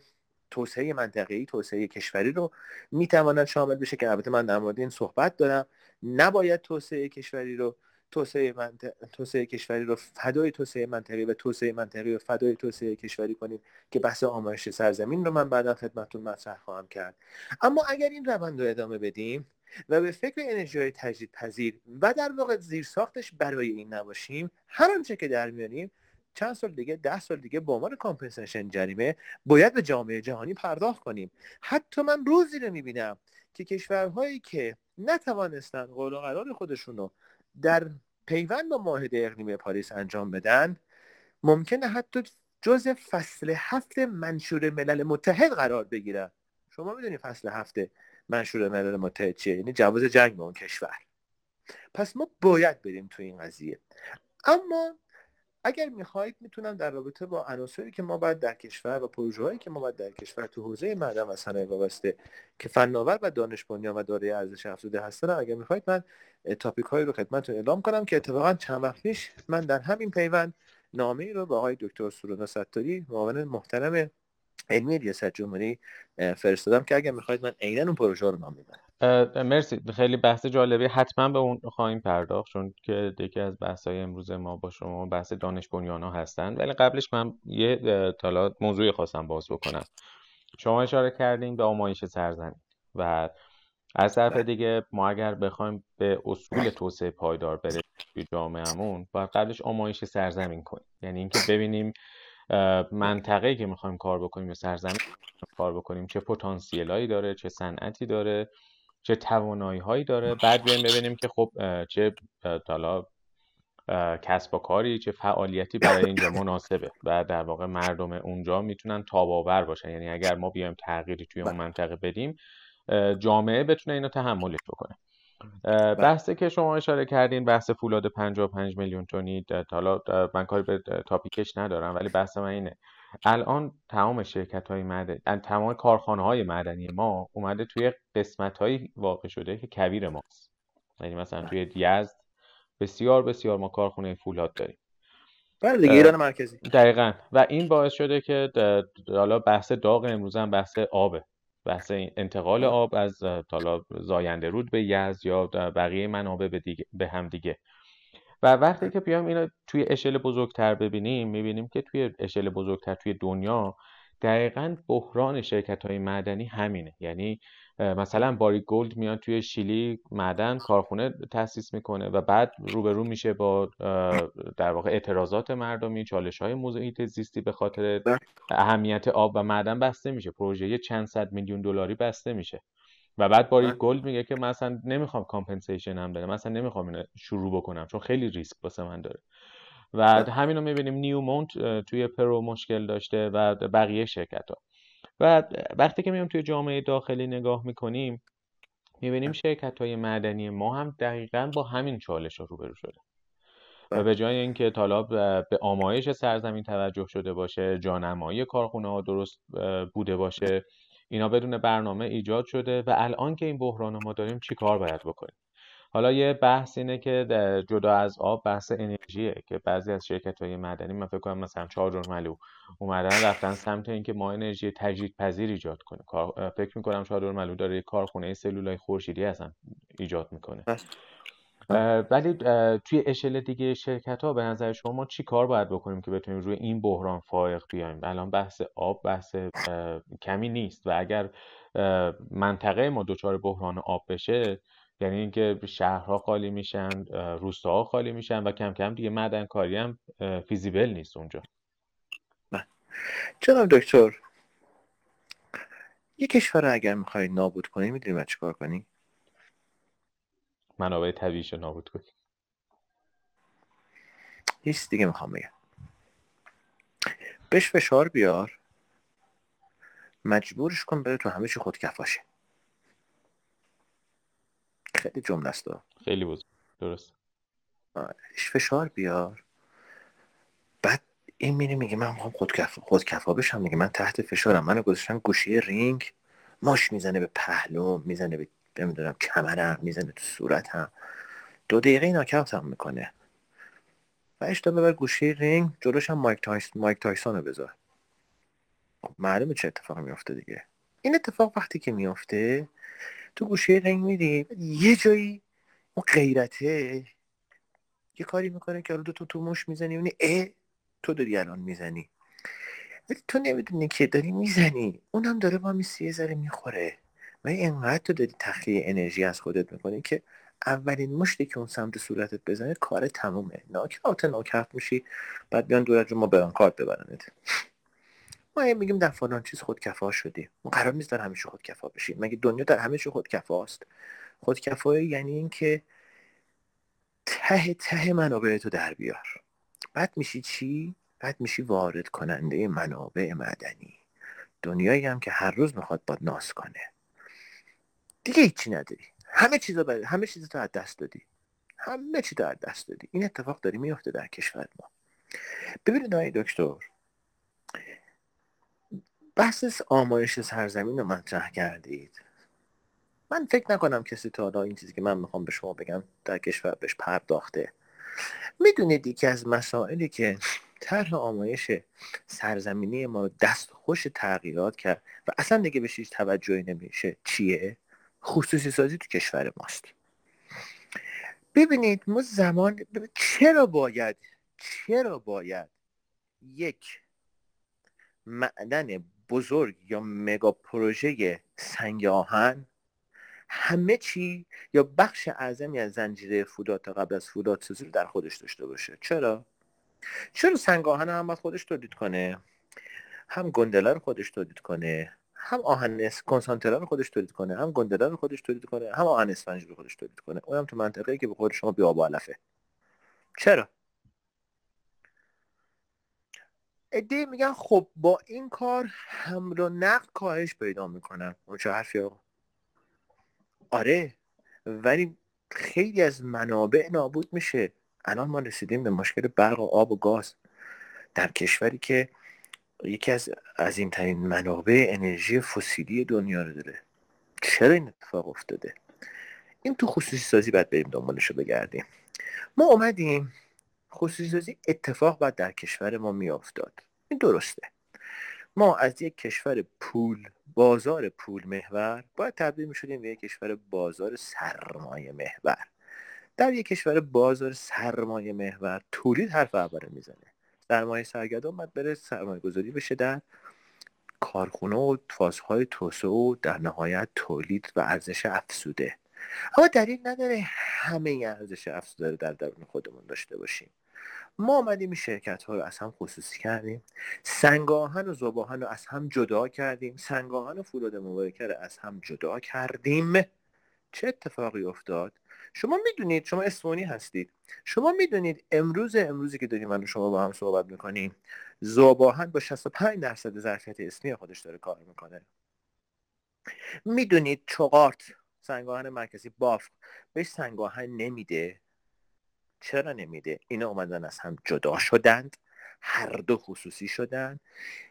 توسعه منطقه‌ای توسعه کشوری رو می‌تواند شامل بشه که البته من در مورد این صحبت دارم. نباید توسعه کشوری رو توسعه, منطقه... توسعه کشوری رو فدای توسعه منطقه‌ای و توسعه منطقه‌ای رو فدای توسعه کشوری کنیم که بحث آمایش سرزمین رو من بعدا خدمتتون مطرح خواهم کرد. اما اگر این روند رو ادامه بدیم و به فکر انرژی های تجدید پذیر و در واقع زیر ساختش برای این نباشیم هر آنچه که در میاریم چند سال دیگه ده سال دیگه به عنوان compensation جریمه باید به جامعه جهانی پرداخت کنیم. حتی من روزی رو می‌بینم که کشورهایی که نتوانستن قول و قرار خودشون رو در پیوند با معاهده اقلیمی پاریس انجام بدن ممکنه حتی جز فصل هفت منشور ملل متحد قرار بگیرن شما می‌دونید فصل هفته منشور ملل متحد چیه؟ یعنی جواز جنگ به اون کشور. پس ما باید بریم تو این قضیه. اما اگر می‌خواهید می‌تونم در رابطه با عناصری که ما باید در کشور و پروژه هایی که ما باید در کشور تو حوزه معدن و صنایع وابسته که فناور و دانش بنیان و دارای ارزش افزوده هستن اگر می‌خواهید من تاپیک هایی رو خدمتتون اعلام کنم که اتفاقا چند وقت پیش من در همین پیوند نامه ای رو به آقای دکتر سرونا ستاری معاون محترم علمی ریاست جمهوری فرستادم که اگر می‌خواهید من عینا اون پروژه رو نام می‌برم. مرسی. خیلی بحث جالبی. حتما به اون خواهیم پرداخت چون که یکی از بحث های امروز ما با شما بحث دانش بنیان ها هستن. ولی قبلش من یه تالا موضوعی خواستم باز بکنم. شما اشاره کردین به آمایش سرزمین و از طرف بله. دیگه ما اگر بخوایم به اصول توسعه پایدار برسیم توی جامعهمون باید قبلش آمایش سرزمین کنیم. یعنی اینکه ببینیم منطقه‌ای که می‌خوایم کار بکنیم یا سرزمین کار بکنیم چه پتانسیلایی داره چه صنعتی داره. چه توانایی هایی داره. بعد بیایم ببینیم که خب چه حالا کسب و کاری چه فعالیتی برای اینجا مناسبه. و در واقع مردم اونجا می‌تونن تاباور باشن. یعنی اگر ما بیایم تغییری توی اون بله. منطقه بدیم جامعه بتونه اینو تحملش بکنه. بله. بحثی که شما اشاره کردین بحث فولاد 55 میلیون تونی حالا من کاری به تاپیکش ندارم ولی بحث من اینه. الان تمام شرکت های معدنی تمام کارخانه های معدنی ما اومده توی قسمت هایی واقع شده که کویر ماست. یعنی مثلا توی یزد بسیار بسیار ما کارخونه فولاد داریم. بله دیگه ایران مرکزی. دقیقا. و این باعث شده که حالا بحث داغ امروز هم بحث آبه. بحث انتقال آب از حالا زاینده رود به یزد یا بقیه منابع به, دیگه، به هم دیگه. و وقتی که بیایم اینو توی اشل بزرگتر ببینیم می‌بینیم که توی اشل بزرگتر توی دنیا دقیقا بحران شرکت های معدنی همینه. یعنی مثلا Barrick Gold میاد توی شیلی معدن کارخونه تاسیس می‌کنه و بعد روبرو میشه با در واقع اعتراضات مردمی چالش های محیط زیستی به خاطر اهمیت آب و معدن بسته میشه. پروژه چند صد میلیون دلاری بسته میشه. و بعد Barrick Gold میگه که مثلا نمی‌خوام compensation هم داره مثلا نمی‌خوام اینو شروع بکنم چون خیلی ریسک واسه من داره. و همین رو می‌بینیم Newmont توی پرو مشکل داشته و بقیه شرکت ها و وقتی که میام توی جامعه داخلی نگاه می‌کنیم می‌بینیم شرکت های معدنی ما هم دقیقا با همین چالش رو روبرو شده. و به جای اینکه طالب به آمایش سرزمین توجه شده باشه جانمایی کارخونه ها درست بوده باشه اینا بدون برنامه ایجاد شده و الان که این بحران ما داریم چی کار باید بکنیم؟ حالا یه بحث اینه که جدا از آب بحث انرژیه که بعضی از شرکت های مدنی من فکر کنم مثلا چهار ملو اومدن رفتن سمت اینکه ما انرژی تجدید پذیر ایجاد کنه فکر می‌کنم چهار ملو داره یه کارخونه سلولای خورشیدی اصلا ایجاد می‌کنه. ولی توی اشل دیگه شرکت ها به نظر شما چی کار باید بکنیم که بتونیم روی این بحران فائق بیایم؟ الان بحث آب بحث کمی نیست و اگر منطقه ما دچار بحران آب بشه یعنی اینکه شهرها خالی میشن روستاها خالی میشن و کم کم دیگه معدن کاری هم فیزیبل نیست اونجا. جناب دکتر یه کشور اگر می‌خوای نابود کنی می‌دونی باید چیکار کنی؟ منابع طبیعیش رو نابود کنی. هیچ دیگه می‌خوام بگم. بهش فشار بیار. مجبورش کن بره تو همه چی خودکفاشه خیلی جمله است. خیلی بزرگ. درست. فشار بیار. بعد این میره میگه من می‌خوام خودکفا خودکفا بشم. میگه من تحت فشارم. منو گذاشتن گوشه‌ی رینگ. مدام می‌زنه به پهلو می‌زنه به نمی‌دونم کمرم می‌زنه تو صورتم. دو دقیقه ناکاوت هم می‌کنه. ور اشتها ببر گوشه‌ی رینگ جلوش هم مایک, تایس... مایک تایسون رو بذار خب، معلومه چه اتفاقی میافته دیگه. این اتفاق وقتی که میافته تو گوشه رنگ میری یه جایی اون غیرته یه کاری می‌کنه که دو تو تو مش می‌زنی اونی اه تو داری الان می‌زنی. ولی تو نمی‌دونی که داری می‌زنی. اونم داره با میسی یه ذره می‌خوره. و اینقدر تو داری تخلیه انرژی از خودت می‌کنی که اولین مشتی که اون سمت صورتت بزنه کار تمومه. ناکفت ناکفت میشی بعد بیان دورت رو ما بران کارت ببرنت. ما میگیم در فلان چیز خودکفا شدیم ما قرار نیست در همیشه خودکفا بشیم. مگه دنیا در همه چی خودکفاست؟ خودکفایی یعنی اینکه ته ته منابع تو در بیار. بعد میشی چی؟ بعد میشی وارد کننده منابع مدنی. دنیایی هم که هر روز می‌خواد با ناس کنه. دیگه هیچی نداری. همه چیزا بر... همه چیز تو از دست دادی. همه چی تو از دست دادی. این اتفاق داری میفته در کشور ما. ببینید آقای دکتر بحث آمایش سرزمین رو مطرح کردید. من فکر نکنم کسی تا حالا این چیزی که من می‌خوام به شما بگم در کشور بهش پرداخته. می‌دونید یکی از مسائلی که طرح آمایش سرزمینی ما دست خوش تغییرات کرد و اصلا دیگه بهش هیچ توجهی نمیشه چیه؟ خصوصی سازی تو کشور ماست. ببینید ما زمان چرا باید چرا باید یک معدن بزرگ یا مگا پروژه سنگ آهن همه چی یا بخش اعظمی از زنجیره فودات تا قبل از فودات سازی رو در خودش داشته باشه. چرا؟ چرا سنگ آهن هم باید خودش تولید کنه؟ هم گندله رو خودش تولید کنه؟ هم آهن کنسانترا رو خودش تولید کنه هم گندله رو خودش تولید کنه هم آهن اسفنج رو خودش تولید کنه. اونم تو منطقه که به خود شما بیاب علفه. چرا؟ ادهی میگن خب با این کار حمل و نقل کاهش پیدا می‌کنن. اون چه حرفی آقا؟ آره ولی خیلی از منابع نابود میشه. الان ما رسیدیم به مشکل برق و آب و گاز. در کشوری که یکی از عظیمترین منابع انرژی فسیلی دنیا رو داره. چرا این اتفاق افتاده؟ این تو خصوصی سازی باید بریم دنبالش رو بگردیم. ما اومدیم خصوصی سازی اتفاق باید در کشور ما میافتاد. این درسته. ما از یک کشور پول بازار پول محور باید تبدیل می‌شدیم به یک کشور بازار سرمایه محور. در یک کشور بازار سرمایه محور تولید حرف اوله می‌زنه. سرمایه سرگردان باید بره سرمایه گذاری بشه در کارخونه و فازهای توسعه و در نهایت تولید و ارزش افزوده. اما دلیل نداره همه ارزش افزوده رو در درون خودمون داشته باشیم. ما آمدیم این شرکت ها رو از هم خصوصی کردیم. سنگاهن و زباهن رو از هم جدا کردیم. سنگاهن و فولاد مبارکه رو از هم جدا کردیم. چه اتفاقی افتاد؟ شما می‌دونید شما اسمونی هستید. شما می‌دونید امروز امروزی که داریم من شما با هم صحبت می‌کنیم زباهن با 65 درصد ظرفیت اسمی خودش داره کار می‌کنه. می‌دونید چقارت سنگاهن مرکزی باف بهش سنگاهن نمیده. چرا نمیده؟ اینا اومدن از هم جدا شدند. هر دو خصوصی شدن.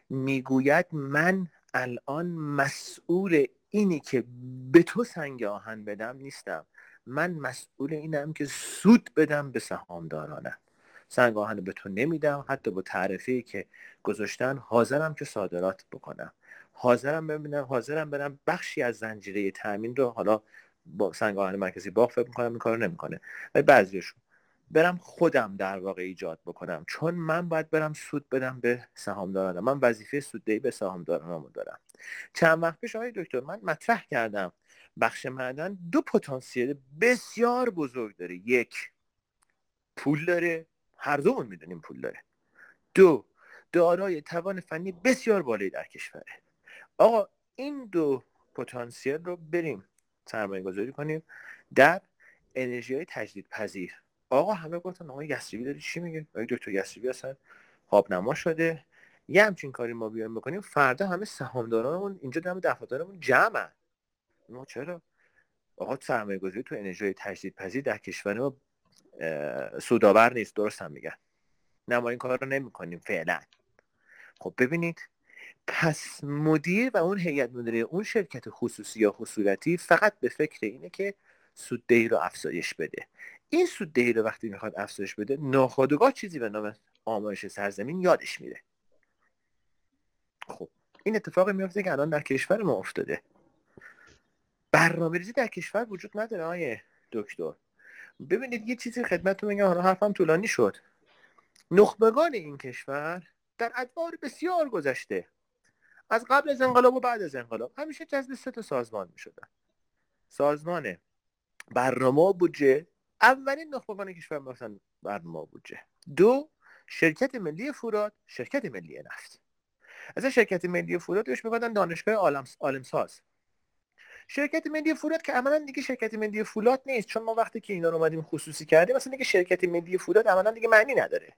می‌گوید من الان مسئول اینی که به تو سنگ آهن بدم نیستم. من مسئول اینم که سود بدم به سهامدارانم. سنگ آهن به تو نمیدم حتی با تعرفه که گذاشتن حاضرم که صادرات بکنم. حاضرم ببینم حاضرم برم بخشی از زنجیره تامین رو حالا با سنگ آهن مرکزی باغ فکر می‌کنم این کارو نمی‌کنه. ولی بعضیشون برم خودم در واقع ایجاد بکنم. چون من باید برم سود بدم به سهامدارانم. من وظیفه سوددهی به سهامدارانم دارم. چند وقت پیش آقای دکتر من مطرح کردم بخش معدن دو پتانسیل بسیار بزرگ داره. یک پول داره. هر دومون می‌دونیم پول داره. دو دارای توان فنی بسیار بالایی در کشوره. آقا این دو پتانسیل رو بریم سرمایه گذاری کنیم در انرژی های تجدید پذیر آقا همه گفتن آقا یسریبی داری چی میگه؟ آقا دکتر یسریبی اصلا نما شده. یه همچین کاری ما بیایم بکنیم. فردا همه سهامدارانمون اینجا دم دفاترمون جمع ما چرا؟ آقا سرمایه گذاری تو انرژی تجدید پذیر در کشور ما سودآور نیست درست هم میگن. نه ما این کار رو نمی کنیم فعلا. خب ببینید پس مدیر و اون هیئت مدیره اون شرکت خصوصی یا خصوصی فقط به فکر اینه که سوددهی رو افزایش بده. این سوددهی رو وقتی می‌خواد افزایش بده ناخودآگاه چیزی به نام آمایش سرزمین یادش میره. خب این اتفاقی میفته که الان در کشور ما افتاده. برنامه ریزی در کشور وجود نداره آیه دکتر. ببینید یه چیزی خدمتتون میگم حالا حرفم طولانی شد. نخبگان این کشور در ادوار بسیار گذشته. از قبل از انقلاب و بعد از انقلاب. همیشه جذب سه تا سازمان می‌شدن. سازمان برنامه بودجه. اولین نخبگان کشور مثلا برنامه بودجه. دو شرکت ملی فولاد شرکت ملی نفت. از شرکت ملی فولاد بهش می‌گفتن دانشگاه عالم ساز شرکت ملی فولاد که عملا دیگه شرکت ملی فولاد نیست چون ما وقتی که اینا رو اومدیم خصوصی کردیم مثلا دیگه شرکت ملی فولاد عملا دیگه معنی نداره.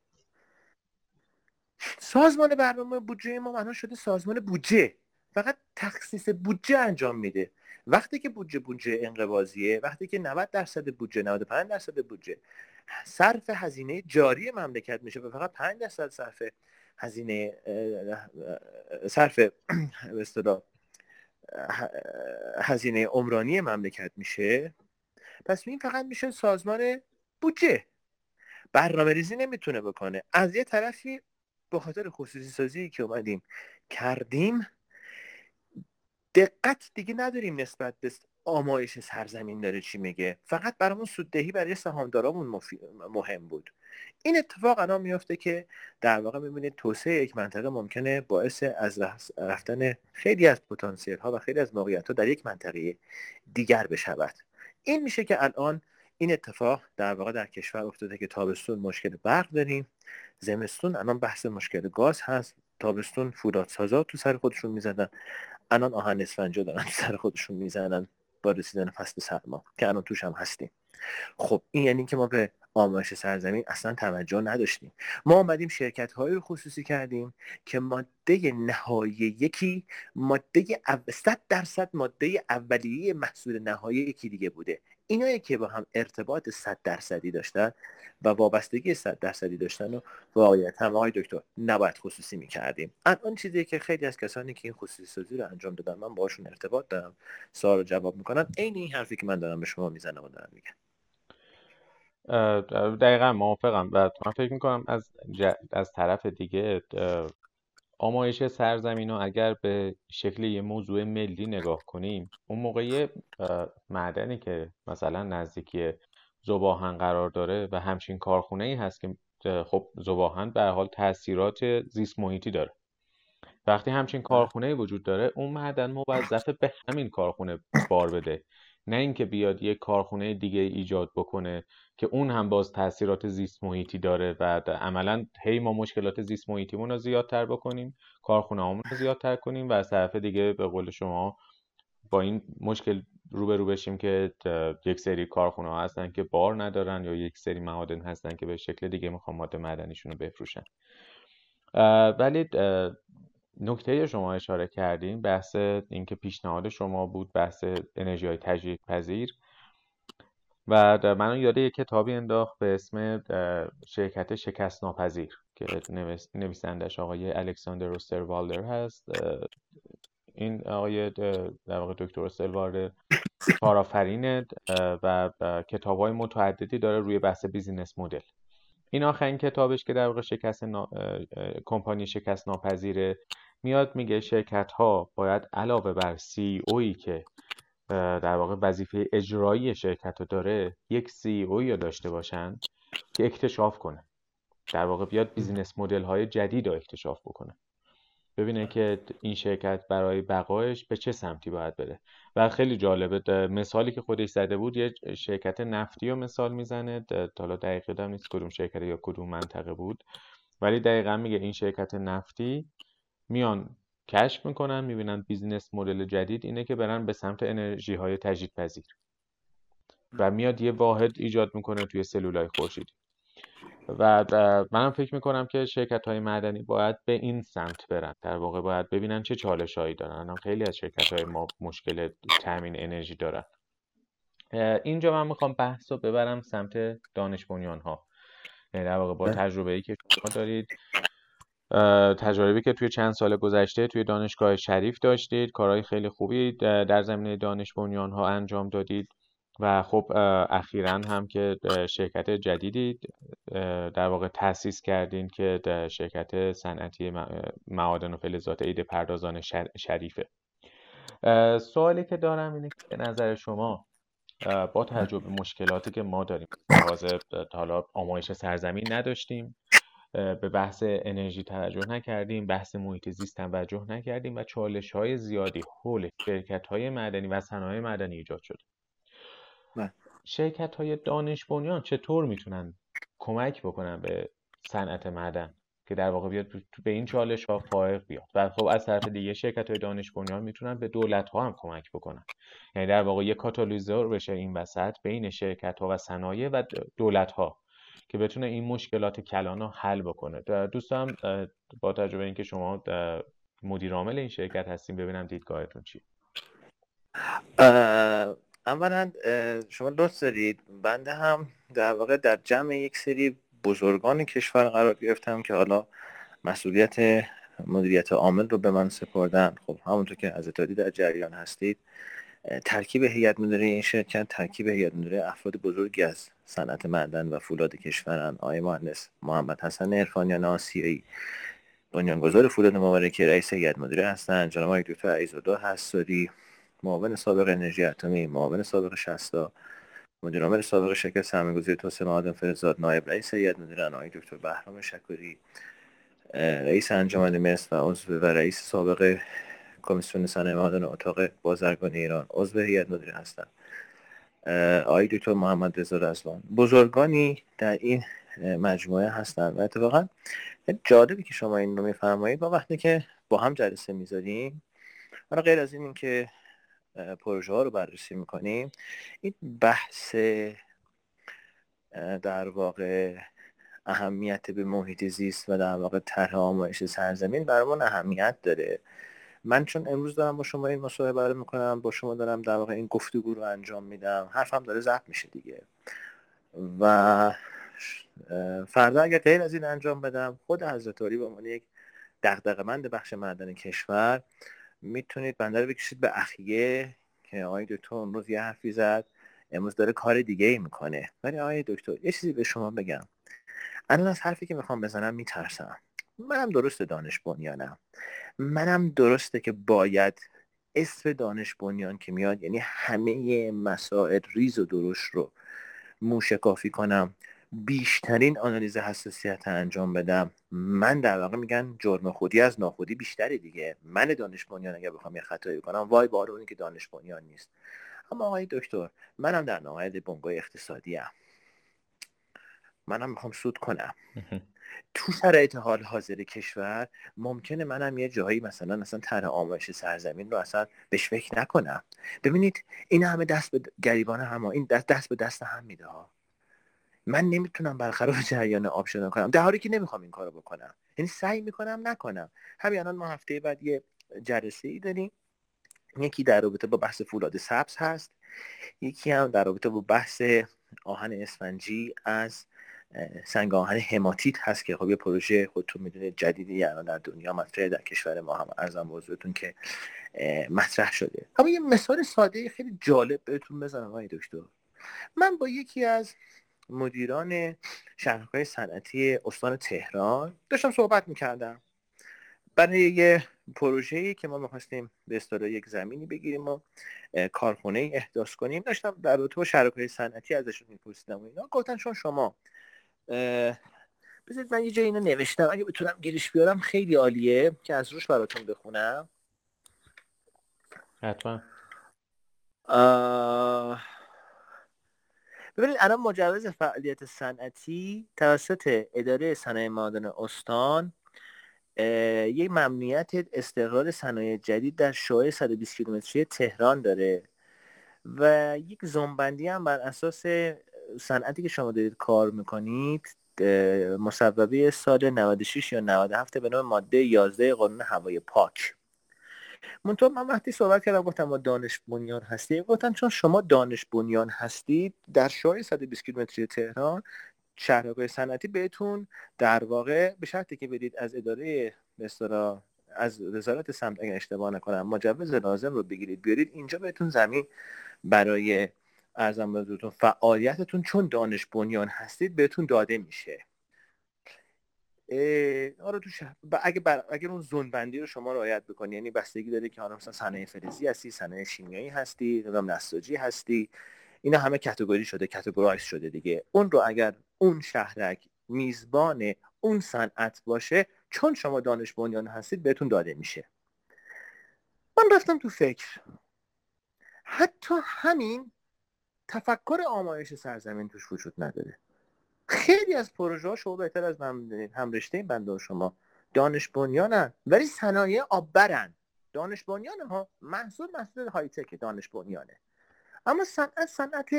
سازمان برنامه بودجه ما معنا شده سازمان بودجه. فقط تخصیص بودجه انجام میده. وقتی که بودجه بودجه انقباضیه وقتی که 90 درصد بودجه 95 درصد بودجه صرف هزینه جاری مملکت میشه و فقط 5 درصد صرف هزینه صرف به هزینه عمرانی مملکت میشه؟ پس این فقط میشه سازمان بودجه. برنامه ریزی نمی‌تونه بکنه. از یه طرفی به خاطر خصوصی سازی که اومدیم کردیم دقت دیگه نداریم نسبت به آمایش سرزمین داره چی میگه؟ فقط برامون سوددهی برای سهامدارامون مهم بود. این اتفاق الان میفته که در واقع می‌بینید توسعه یک منطقه ممکنه باعث از رفتن خیلی از پتانسیل ها و خیلی از موقعیت ها در یک منطقه دیگر بشود. این میشه که الان این اتفاق در واقع در کشور افتاده که تابستون مشکل برق داریم. زمستون الان بحث مشکل گاز هست. تابستون فولادسازا تو سر خودشون می‌زدن. الان آهن اسفنجا دارن سر خودشون می‌زنن. با رسیدن فصل سرما که الان توش هم هستیم. خب این یعنی که ما به آمایش سرزمین اصلا توجه نداشتیم. ما آمدیم شرکت های خصوصی کردیم که ماده نهایی یکی ماده 100 درصد ماده اولیه محصول نهایی یکی دیگه بوده. اینایی که با هم ارتباط 100 درصدی داشتن و وابستگی 100 درصدی داشتن و واقعیت هم. آقای دکتر نباید خصوصی می‌کردیم. الان چیزی که خیلی از کسانی که این خصوصی سازی رو انجام دادن من باشون ارتباط دارم سوال جواب می‌کنن. عین این حرفی که من دارم به شما می‌زنم و دارم میگم. دقیقا موافقم. و من فکر می‌کنم از, از طرف دیگه آمایش سرزمین رو اگر به شکل یه موضوع ملی نگاه کنیم اون موقع معدنی که مثلا نزدیکی زباهن قرار داره و همچین کارخونه ای هست که خب زباهن به حال تاثیرات زیست محیطی داره. وقتی همچین کارخونه ای وجود داره اون معدن موظف به همین کارخونه بار بده. نه اینکه بیاد یک کارخونه دیگه ایجاد بکنه که اون هم باز تاثیرات زیست محیطی داره و عملا هی ما مشکلات زیست محیطیمون رو زیادتر بکنیم کارخونه رو زیادتر کنیم و از طرف دیگه به قول شما با این مشکل روبرو بشیم که یک سری کارخونه ها هستن که بار ندارن یا یک سری معادن هستن که به شکل دیگه می‌خوان ماده معدنیشون رو بفروشن. ولی نکته شما اشاره کردیم بحث اینکه پیشنهاد شما بود بحث انرژی های تجدید پذیر و من یاد یک کتابی انداخت به اسم شرکت شکست ناپذیر که نویسندش آقای الکساندر روستروالدر هست. این آقای در واقع دکتر استروالدر کارآفرینه و کتاب های متعددی داره روی بحث بیزینس مدل. این آخرین کتابش که در واقع شکست کمپانی شکست ناپذیره میاد میگه شرکت ها باید علاوه بر CEO که در واقع وظیفه اجرایی شرکت رو داره یک CEO ی رو داشته باشن که اکتشاف کنه. در واقع بیاد business model های جدید رو اکتشاف بکنه. ببینه که این شرکت برای بقایش به چه سمتی باید بره. و خیلی جالبه مثالی که خودش زده بود یه شرکت نفتی رو مثال می‌زنه. حالا دقیق یادم نیست کدوم شرکت یا کدوم منطقه بود. ولی دقیقا میگه این شرکت نفتی میان کشف می‌کنن می‌بینن بیزینس مدل جدید اینه که برن به سمت انرژی های تجدید پذیر و میاد یه واحد ایجاد می‌کنه توی سلولای خورشیدی. و منم فکر می‌کنم که شرکت های معدنی باید به این سمت برن. در واقع باید ببینن چه چالش هایی دارن خیلی از شرکت های ما مشکل تامین انرژی دارن. اینجا من می‌خوام بحث رو ببرم سمت دانش بنیان ها یعنی در واقع با تجربه ای که شما دارید. تجربی که توی چند سال گذشته توی دانشگاه شریف داشتید کارهای خیلی خوبی در زمینه دانش بنیان ها انجام دادید و خب اخیرا هم که شرکت جدیدی در واقع تأسیس کردین که شرکت صنعتی معادن و فلزات عید پردازان شریفه. سوالی که دارم اینه که نظر شما با تجربه مشکلاتی که ما داریم حالا آمایش سرزمین نداشتیم به بحث انرژی توجه نکردیم بحث محیط زیست توجه نکردیم و چالش های زیادی حول شرکت های معدنی و صنایع معدنی ایجاد شد بله. شرکت های دانش بنیان چطور می‌تونن کمک بکنن به صنعت معدن که در واقع بیاد به این چالش ها فائق بیاد؟ و خب از طرف دیگه شرکت های دانش بنیان می‌تونن به دولت ها هم کمک بکنن. یعنی در واقع یه کاتالیزور بشه این وسط بین شرکت ها و صنایع و دولت ها که بتونه این مشکلات کلان رو حل بکنه. دوستم با تجربه اینکه شما مدیر عامل این شرکت هستیم ببینم دیدگاهتون چی اولا شما دوست دارید بنده هم در واقع در جمع یک سری بزرگان کشور قرار گرفتم که حالا مسئولیت مدیریت عامل رو به من سپردن. خب همونطور که از اتحادی در جریان هستید. ترکیب هیئت مدیره این شرکت ترکیب هیئت مدیره افراد بزرگی از صنعت معدن و فولاد کشورن آقای مهندس محمد حسن عرفانیان آسیایی بنیانگذار فولاد مبارکی رئیس هیئت مدیره هستند. جناب آقای دکتر عیزالله حساری معاون سابق انرژی اتمی معاون سابق شستا مدیر عامل سابق شرکت سرمایه‌گذاری توسعه معادن فلزات نایب رئیس هیئت مدیره آقای دکتر بهرام شکوری رئیس انجمن مصر و عضو و رئیس سابق کمیسیون صنایع معادن اتاق بازرگانی ایران عضو هیئت مدیره هستند آقای دکتر محمد رضا رزوان بزرگانی در این مجموعه هستند و اتفاقا جالبی که شما این رو میفرمایید. با وقتی که با هم جلسه می‌ذاریم حالا غیر از این که پروژه ها رو بررسی می‌کنیم این بحث در واقع اهمیت به محیط زیست و در واقع طرح آمایش سرزمین برامون اهمیت داره. من چون امروز دارم با شما این مصاحبه رو می‌کنم با شما دارم در واقع این گفتگو رو انجام میدم حرفم داره ضبط میشه دیگه. و فردا اگر غیر از این انجام بدم خود حضرت به عنوان یک دغدغه‌مند بخش معدن کشور می‌تونید بنده رو بکشید به اخیه که آقای دکتر امروز یه حرفی زد. امروز داره کار دیگه ای می‌کنه. ولی آقای دکتر یه چیزی به شما بگم. الان از حرفی که می‌خوام بزنم میترسم. منم درست دانش بنیانم منم درسته که باید اسم دانش بنیان که میاد یعنی همه مسائل ریز و درشت رو موشکافی کنم بیشترین آنالیز حساسیت انجام بدم. من در واقع میگن جرم خودی از ناخودی بیشتره دیگه. من دانش بنیان اگر بخوام یه خطایی کنم وای بار اونی که دانش بنیان نیست. اما آقای دکتر منم در نهایت بنگاه اقتصادی ام. منم می‌خوام سود کنم. تو شرایط حال حاضر کشور ممکنه منم یه جایی مثلا مثلا طرح آمایش سرزمین رو اصلا بهش فکر نکنم. ببینید این همه دست به گریبان هم این دست, دست به دست هم میده ها. من نمی‌تونم برخلاف جریان آب شدن کنم. در حالی که نمی‌خوام این کارو بکنم. یعنی سعی می‌کنم نکنم. همین الان ما هفته بعد یه جلسه ای داریم. یکی در رابطه با بحث فولاد سبز هست. یکی هم در رابطه با بحث آهن اسفنجی از سنگ آهن هماتیت هست که خب یه پروژه خودتون می‌دونید جدیدی الان در دنیا مطرح در کشور ما هم ارزم بزرگتون که مطرح شده. اما یه مثال ساده خیلی جالب بهتون بزنم آقای دکتر. من با یکی از مدیران شهرهای صنعتی استان تهران داشتم صحبت می‌کردم. برای یه پروژه‌ای که ما می‌خواستیم به اصطلاح یک زمینی بگیریم و کارخونه احداث کنیم داشتم در رابطه با شرکای صنعتی ازشون میپرسیدم و اینا. گفتن چون شما بذارید من یه جایی اینو نوشتم. اگه بتونم گیرش بیارم خیلی عالیه که از روش براتون بخونم. حتما. ببینید الان مجوز فعالیت صنعتی توسط اداره صنایع معادن استان یک ممنوعیت استقرار صنایع جدید در شعاع 120 کیلومتری تهران داره و یک زنبندی هم بر اساس صنعتی که شما دارید کار می‌کنید مصوبه سال 96 یا 97 به نام ماده 11 قانون هوای پاک. منطقه من وقتی صحبت کردم گفتم ما دانش بنیان هستی گفتن چون شما دانش بنیان هستید در شای 120 کیلومتری تهران شهرهای صنعتی بهتون در واقع به شرطی که بدید از اداره به از وزارت سمت اگر اشتباه نکنم مجوز لازم رو بگیرید بیارید اینجا بهتون زمین برای ارزم بزرگتون فعالیتتون چون دانش بنیان هستید بهتون داده میشه. آره تو شهر اگه بر... اگر اون زون بندی رو شما رعایت بکنی یعنی بستگی داره که حالا مثلا صنایع فلزی هستی صنایع شیمیایی هستی نظام نساجی هستی اینا همه کاتگوری شده کاتگورایز شده دیگه. اون رو اگر اون شهرک میزبان اون صنعت باشه چون شما دانش بنیان هستید بهتون داده میشه. من رفتم تو فکر. حتی همین تفکر آمایش سرزمین توش وجود نداره. خیلی از پروژه ها شما بهتر از من هم رشته این بنده شما. دانش بنیانن ولی صنایع آببرن. دانش بنیان ها محصول محصول های تک دانش بنیانه اما صنعت صنعت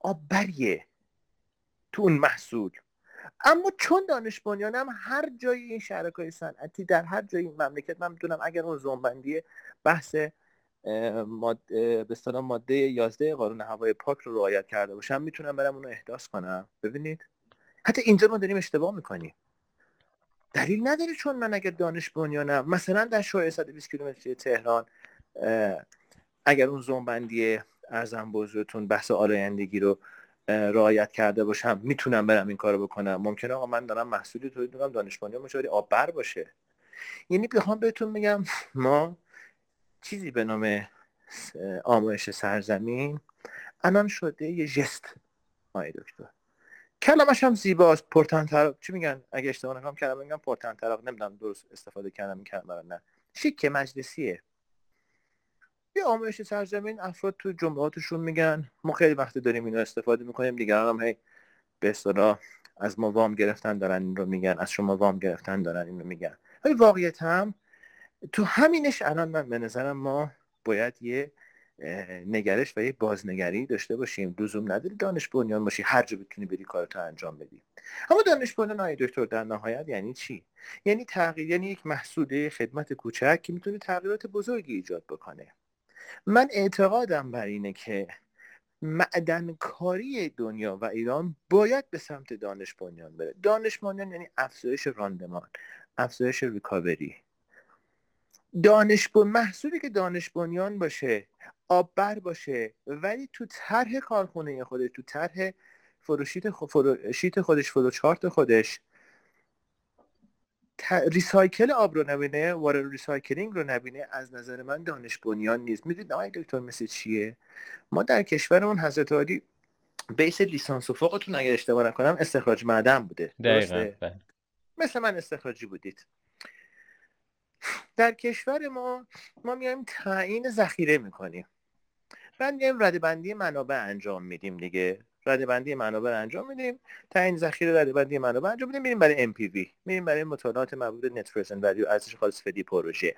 آببریه تو اون محصول. اما چون دانش بنیانم هر جای این شرکای صنعتی در هر جای این مملکت من می‌دونم اگر اون زنبندی بحث ماده به اصطلاح ماده 11 قانون هوای پاک رو رعایت کرده باشم می‌تونم برم اونو احداث کنم. ببینید؟ حتی اینجا ما داریم اشتباه می‌کنیم. دلیل نداره چون من اگر دانش بنیانم مثلا در شورای 120 کیلومتری تهران اگر اون زنبندی ارزم بزرگتون بحث آلایندگی رو رعایت کرده باشم می‌تونم برم این کارو بکنم. ممکنه آقا من دارم محصولی تولید می‌کنم دانش بنیان آب بر باشه. یعنی بخوام بهتون میگم ما چیزی به نام آمایش سرزمین. الان شده یه جست. آقای دکتر. کلمش هم زیباست پرتن طراق چی میگن؟ اگه اشتباه نکنم کلمه میگن پرتن طراق نمی‌دونم درست استفاده کردم این کلمه نه. شیک مجلسیه. یه آمایش سرزمین افراد تو جمعاتشون میگن. ما خیلی وقتی داریم اینو استفاده می‌کنیم. دیگران هم هی به اصطلاح از ما وام گرفتن دارن این رو میگن از شما وام گرفتن دارن این رو میگن. ولی واقعیت هم تو همینش الان من به نظرم ما باید یه نگرش و یه بازنگری داشته باشیم. لزوم نداری دانش بنیان باشی. هر جا بتونی بری کارتو انجام بدی. اما دانش بنیان های دکتر در نهایت یعنی چی؟ یعنی تغییر یعنی یک محصوله خدمت کوچک که می‌تونه تغییرات بزرگی ایجاد بکنه. من اعتقادم بر اینه که معدنکاری دنیا و ایران باید به سمت دانش بنیان بره. دانش بنیان یعنی افزایش راندمان افزایش recovery. دانش محصولی که دانش بنیان باشه آببر باشه ولی تو طرح کارخونه خودش تو طرح flowsheet flowsheet خودش فروچارت خودش recycle آب رو نبینه وارد recycling رو نبینه از نظر من دانش بنیان نیست. می‌دونید آقای دکتر مثل چیه؟ ما در کشورمون حضرت عالی بیس لیسانس و فوقتون اگر اشتباه نکنم استخراج معدن بوده. دقیقا بله. مثل من استخراجی بودید. در کشور ما ما میایم تعیین ذخیره می‌کنیم. بعد میایم رده بندی منابع انجام میدیم دیگه. رده بندی منابع انجام میدیم. تعیین ذخیره رده بندی منابع انجام میدیم. میریم برای MPV میریم برای مطالعات مربوط نت پرزنت ولیو ارزش خالص فدی پروژه.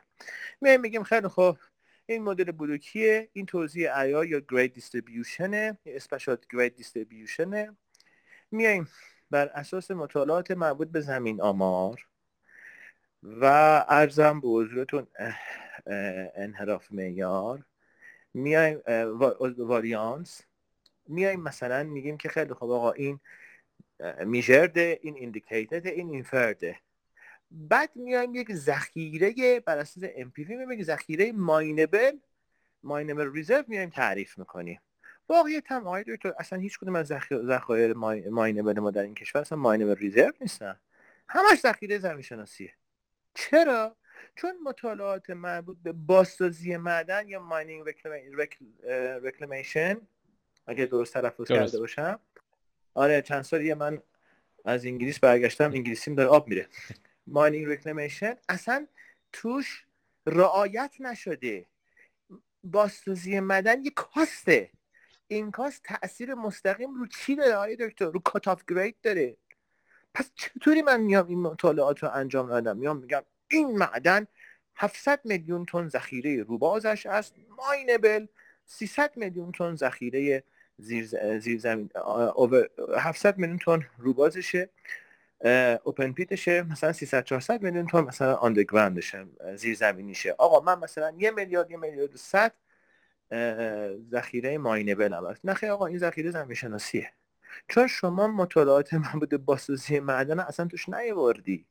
میایم میگیم خیلی خوب این مدل بلوکیه. این توزیع عیار یا grade distribution یا spatial grade distribution میایم بر اساس مطالعات مربوط به زمین آمار. و عرضم به حضورتون انحراف معیار. میایم واریانس. میایم مثلا میگیم که خیلی خوب آقا این measured ه این indicated این inferred ه بعد میایم یک ذخیره بر اساس MP یک ذخیره mineable mineable reserve میایم تعریف می‌کنیم. واقعیت هم آقای دکتر اصلا هیچ کدوم از ذخایر mineable ما در این کشور اصلا mineable reserve نیستن. همش ذخیره زمین شناسیه چرا؟ چون مطالعات مربوط به بازسازی معدن یا mining reclamation اگه درست تلفظ کرده باشم. آره چند سالی من از انگلیس برگشتم انگلیسیم داره آب میره. mining reclamation اصلا توش رعایت نشده. بازسازی معدن یه cost ه. این cost تاثیر مستقیم رو چی داره آقای دکتر؟ رو cut-off grade داره. پس چطوری من میام این مطالعات رو انجام ندم؟ میام میگم این معدن 700 میلیون تن ذخیره روبازش است. mineable 300 میلیون تن ذخیره زیر, زیر زمین 700 میلیون تن روبازشه اوپن پیتشه مثلا 300 400 میلیون تن مثلا آندرگراندشه زیر زمینیشه آقا من مثلا یه میلیارد یه میلیارد و 100 ذخیره ماینبل هم هست نخیر آقا این ذخیره زمین شناسیه چون شما مطالعات بوده باسازی معدن اصلا توش نیاوردی.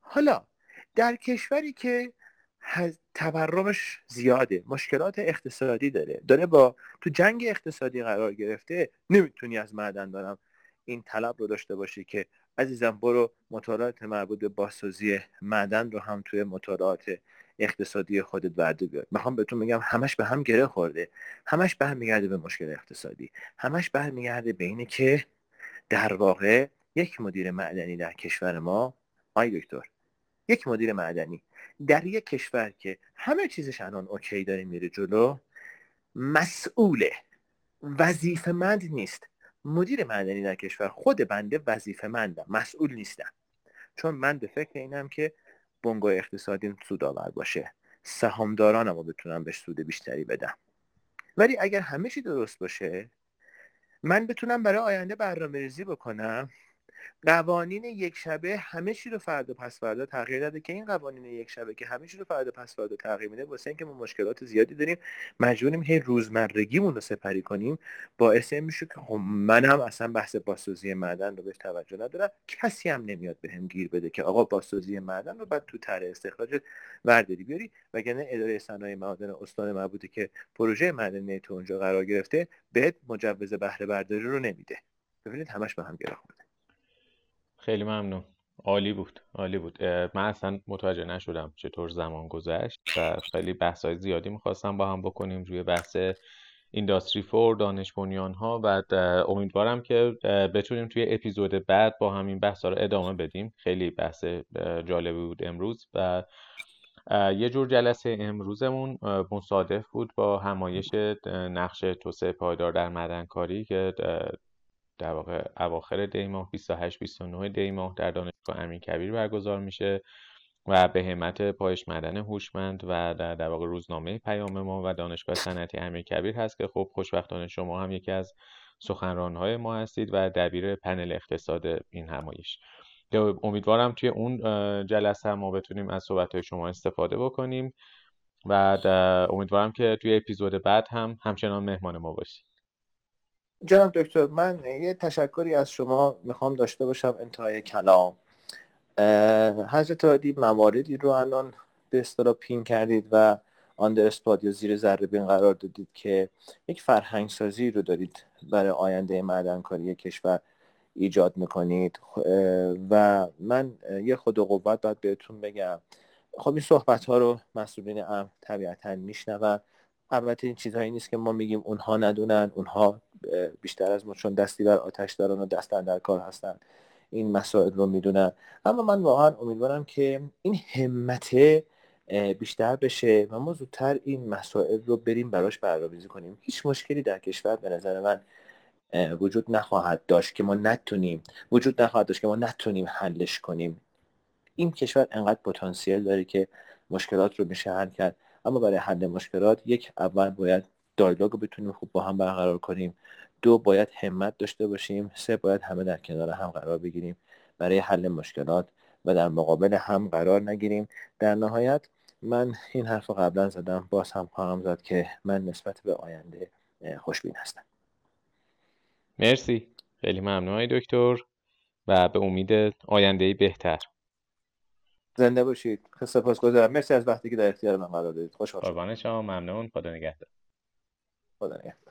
حالا در کشوری که تورمش زیاده مشکلات اقتصادی داره داره با تو جنگ اقتصادی قرار گرفته نمی‌تونی از معدن دارم این طلب رو داشته باشی که عزیزم برو مطالعات مربوط به بازسازی معدن رو هم توی مطالعات اقتصادی خودت برده بیار می‌خوام بهتون بگم همش به هم گره خورده. همش برمیگرده به مشکل اقتصادی. همش برمیگرده به اینه که در واقع یک مدیر معدنی در کشور ما آی دکتر یک مدیر معدنی در یک کشور که همه چیزش الان اوکی داره میره جلو مسئوله وظیفه مند نیست. مدیر معدنی در کشور خود بنده وظیفه مندم مسئول نیستم چون من به فکر اینم که بنگاه اقتصادی سودآور باشه. سهامدارانم رو بتونم بهش سود بیشتری بدم. ولی اگر همه چی درست باشه من بتونم برای آینده برنامه ریزی بکنم. قوانین یک شبه همه چی رو فردا پس فردا تغییر داده. که این قوانین یک شبه که همه چی رو فردا پس فردا تغییر میده واسه اینکه ما مشکلات زیادی داریم مجبوریم هی روزمرگیمون رو سپری کنیم. باعث میشه که خب من هم اصلا بحث باسازی معدن رو بهش توجه ندارم. کسی هم نمیاد بهم به گیر بده که آقا باسازی معدن رو بعد تو طرح استخراج ورداری بیاری. وگرنه اداره صنایع معدن استان مربوطه که پروژه معدنی تو اونجا قرار گرفته بهت مجوز بهره برداری رو نمیده. ببینید همش به هم گره خیلی ممنون. عالی بود عالی بود. من اصلا متوجه نشدم چطور زمان گذشت و خیلی بحث زیادی می‌خواستم با هم بکنیم روی بحث اینداستری فور دانش بنیان ها و امیدوارم که بتونیم توی اپیزود بعد با همین بحث ها رو ادامه بدیم. خیلی بحث جالبی بود امروز و یه جور جلسه امروزمون مصادف بود با همایش نقش توسعه پایدار در مدنکاری که در واقع اواخر دی ماه 28 29 دی ماه در دانشگاه امین کبیر برگزار میشه و به همت پایش مدن هوشمند و در, در واقع روزنامه پیام ما و دانشگاه صنعتی امیر کبیر هست که خب خوشبختانه شما هم یکی از سخنرانهای ما هستید و دبیر پنل اقتصاد این همایش. امیدوارم توی اون جلسه ما بتونیم از صحبت شما استفاده بکنیم و امیدوارم که توی اپیزود بعد هم همچنان مهمان ما باشید. جناب دکتر من یه تشکری از شما می‌خوام داشته باشم انتهای کلام. حضرت عادی مواردی رو الان به اصطلاح پین کردید و اسپاد یا زیر ذره بین قرار دادید که یک فرهنگ سازی رو دارید برای آینده معدنکاری کشور ایجاد می‌کنید. و من یه خود قوت باید بهتون بگم. خب این صحبت ها رو مسئولین ام طبیعتا میشنون. البته این چیزهایی نیست که ما میگیم اونها ندونن اونها بیشتر از ما چون دستی بر آتش دارن و دستن در کار هستن. این مسائل رو می‌دونن. اما من واقعا امیدوارم که این همت بیشتر بشه و ما زودتر این مسائل رو بریم براش برنامه‌ریزی کنیم. هیچ مشکلی در کشور به نظر من وجود نخواهد داشت که ما نتونیم وجود نخواهد داشت که ما نتونیم حلش کنیم. این کشور انقدر پتانسیل داره که مشکلات رو میشه حل کرد. اما برای حل مشکلات یک اول باید دایلوگ رو بتونیم خوب با هم برقرار کنیم. دو باید همت داشته باشیم. سه باید همه در کنار هم قرار بگیریم برای حل مشکلات و در مقابل هم قرار نگیریم. در نهایت من این حرف قبلا زدم. باز هم خواهم زد که من نسبت به آینده خوشبین هستم. مرسی. خیلی ممنون دکتر و به امید آینده بهتر. زنده باشید. سپاسگزارم مرسی از وقتی که در اختیار من قرار دادید. خوشحال شدم. شما. ممنون. خدا نگهدار. خدا نگهدار.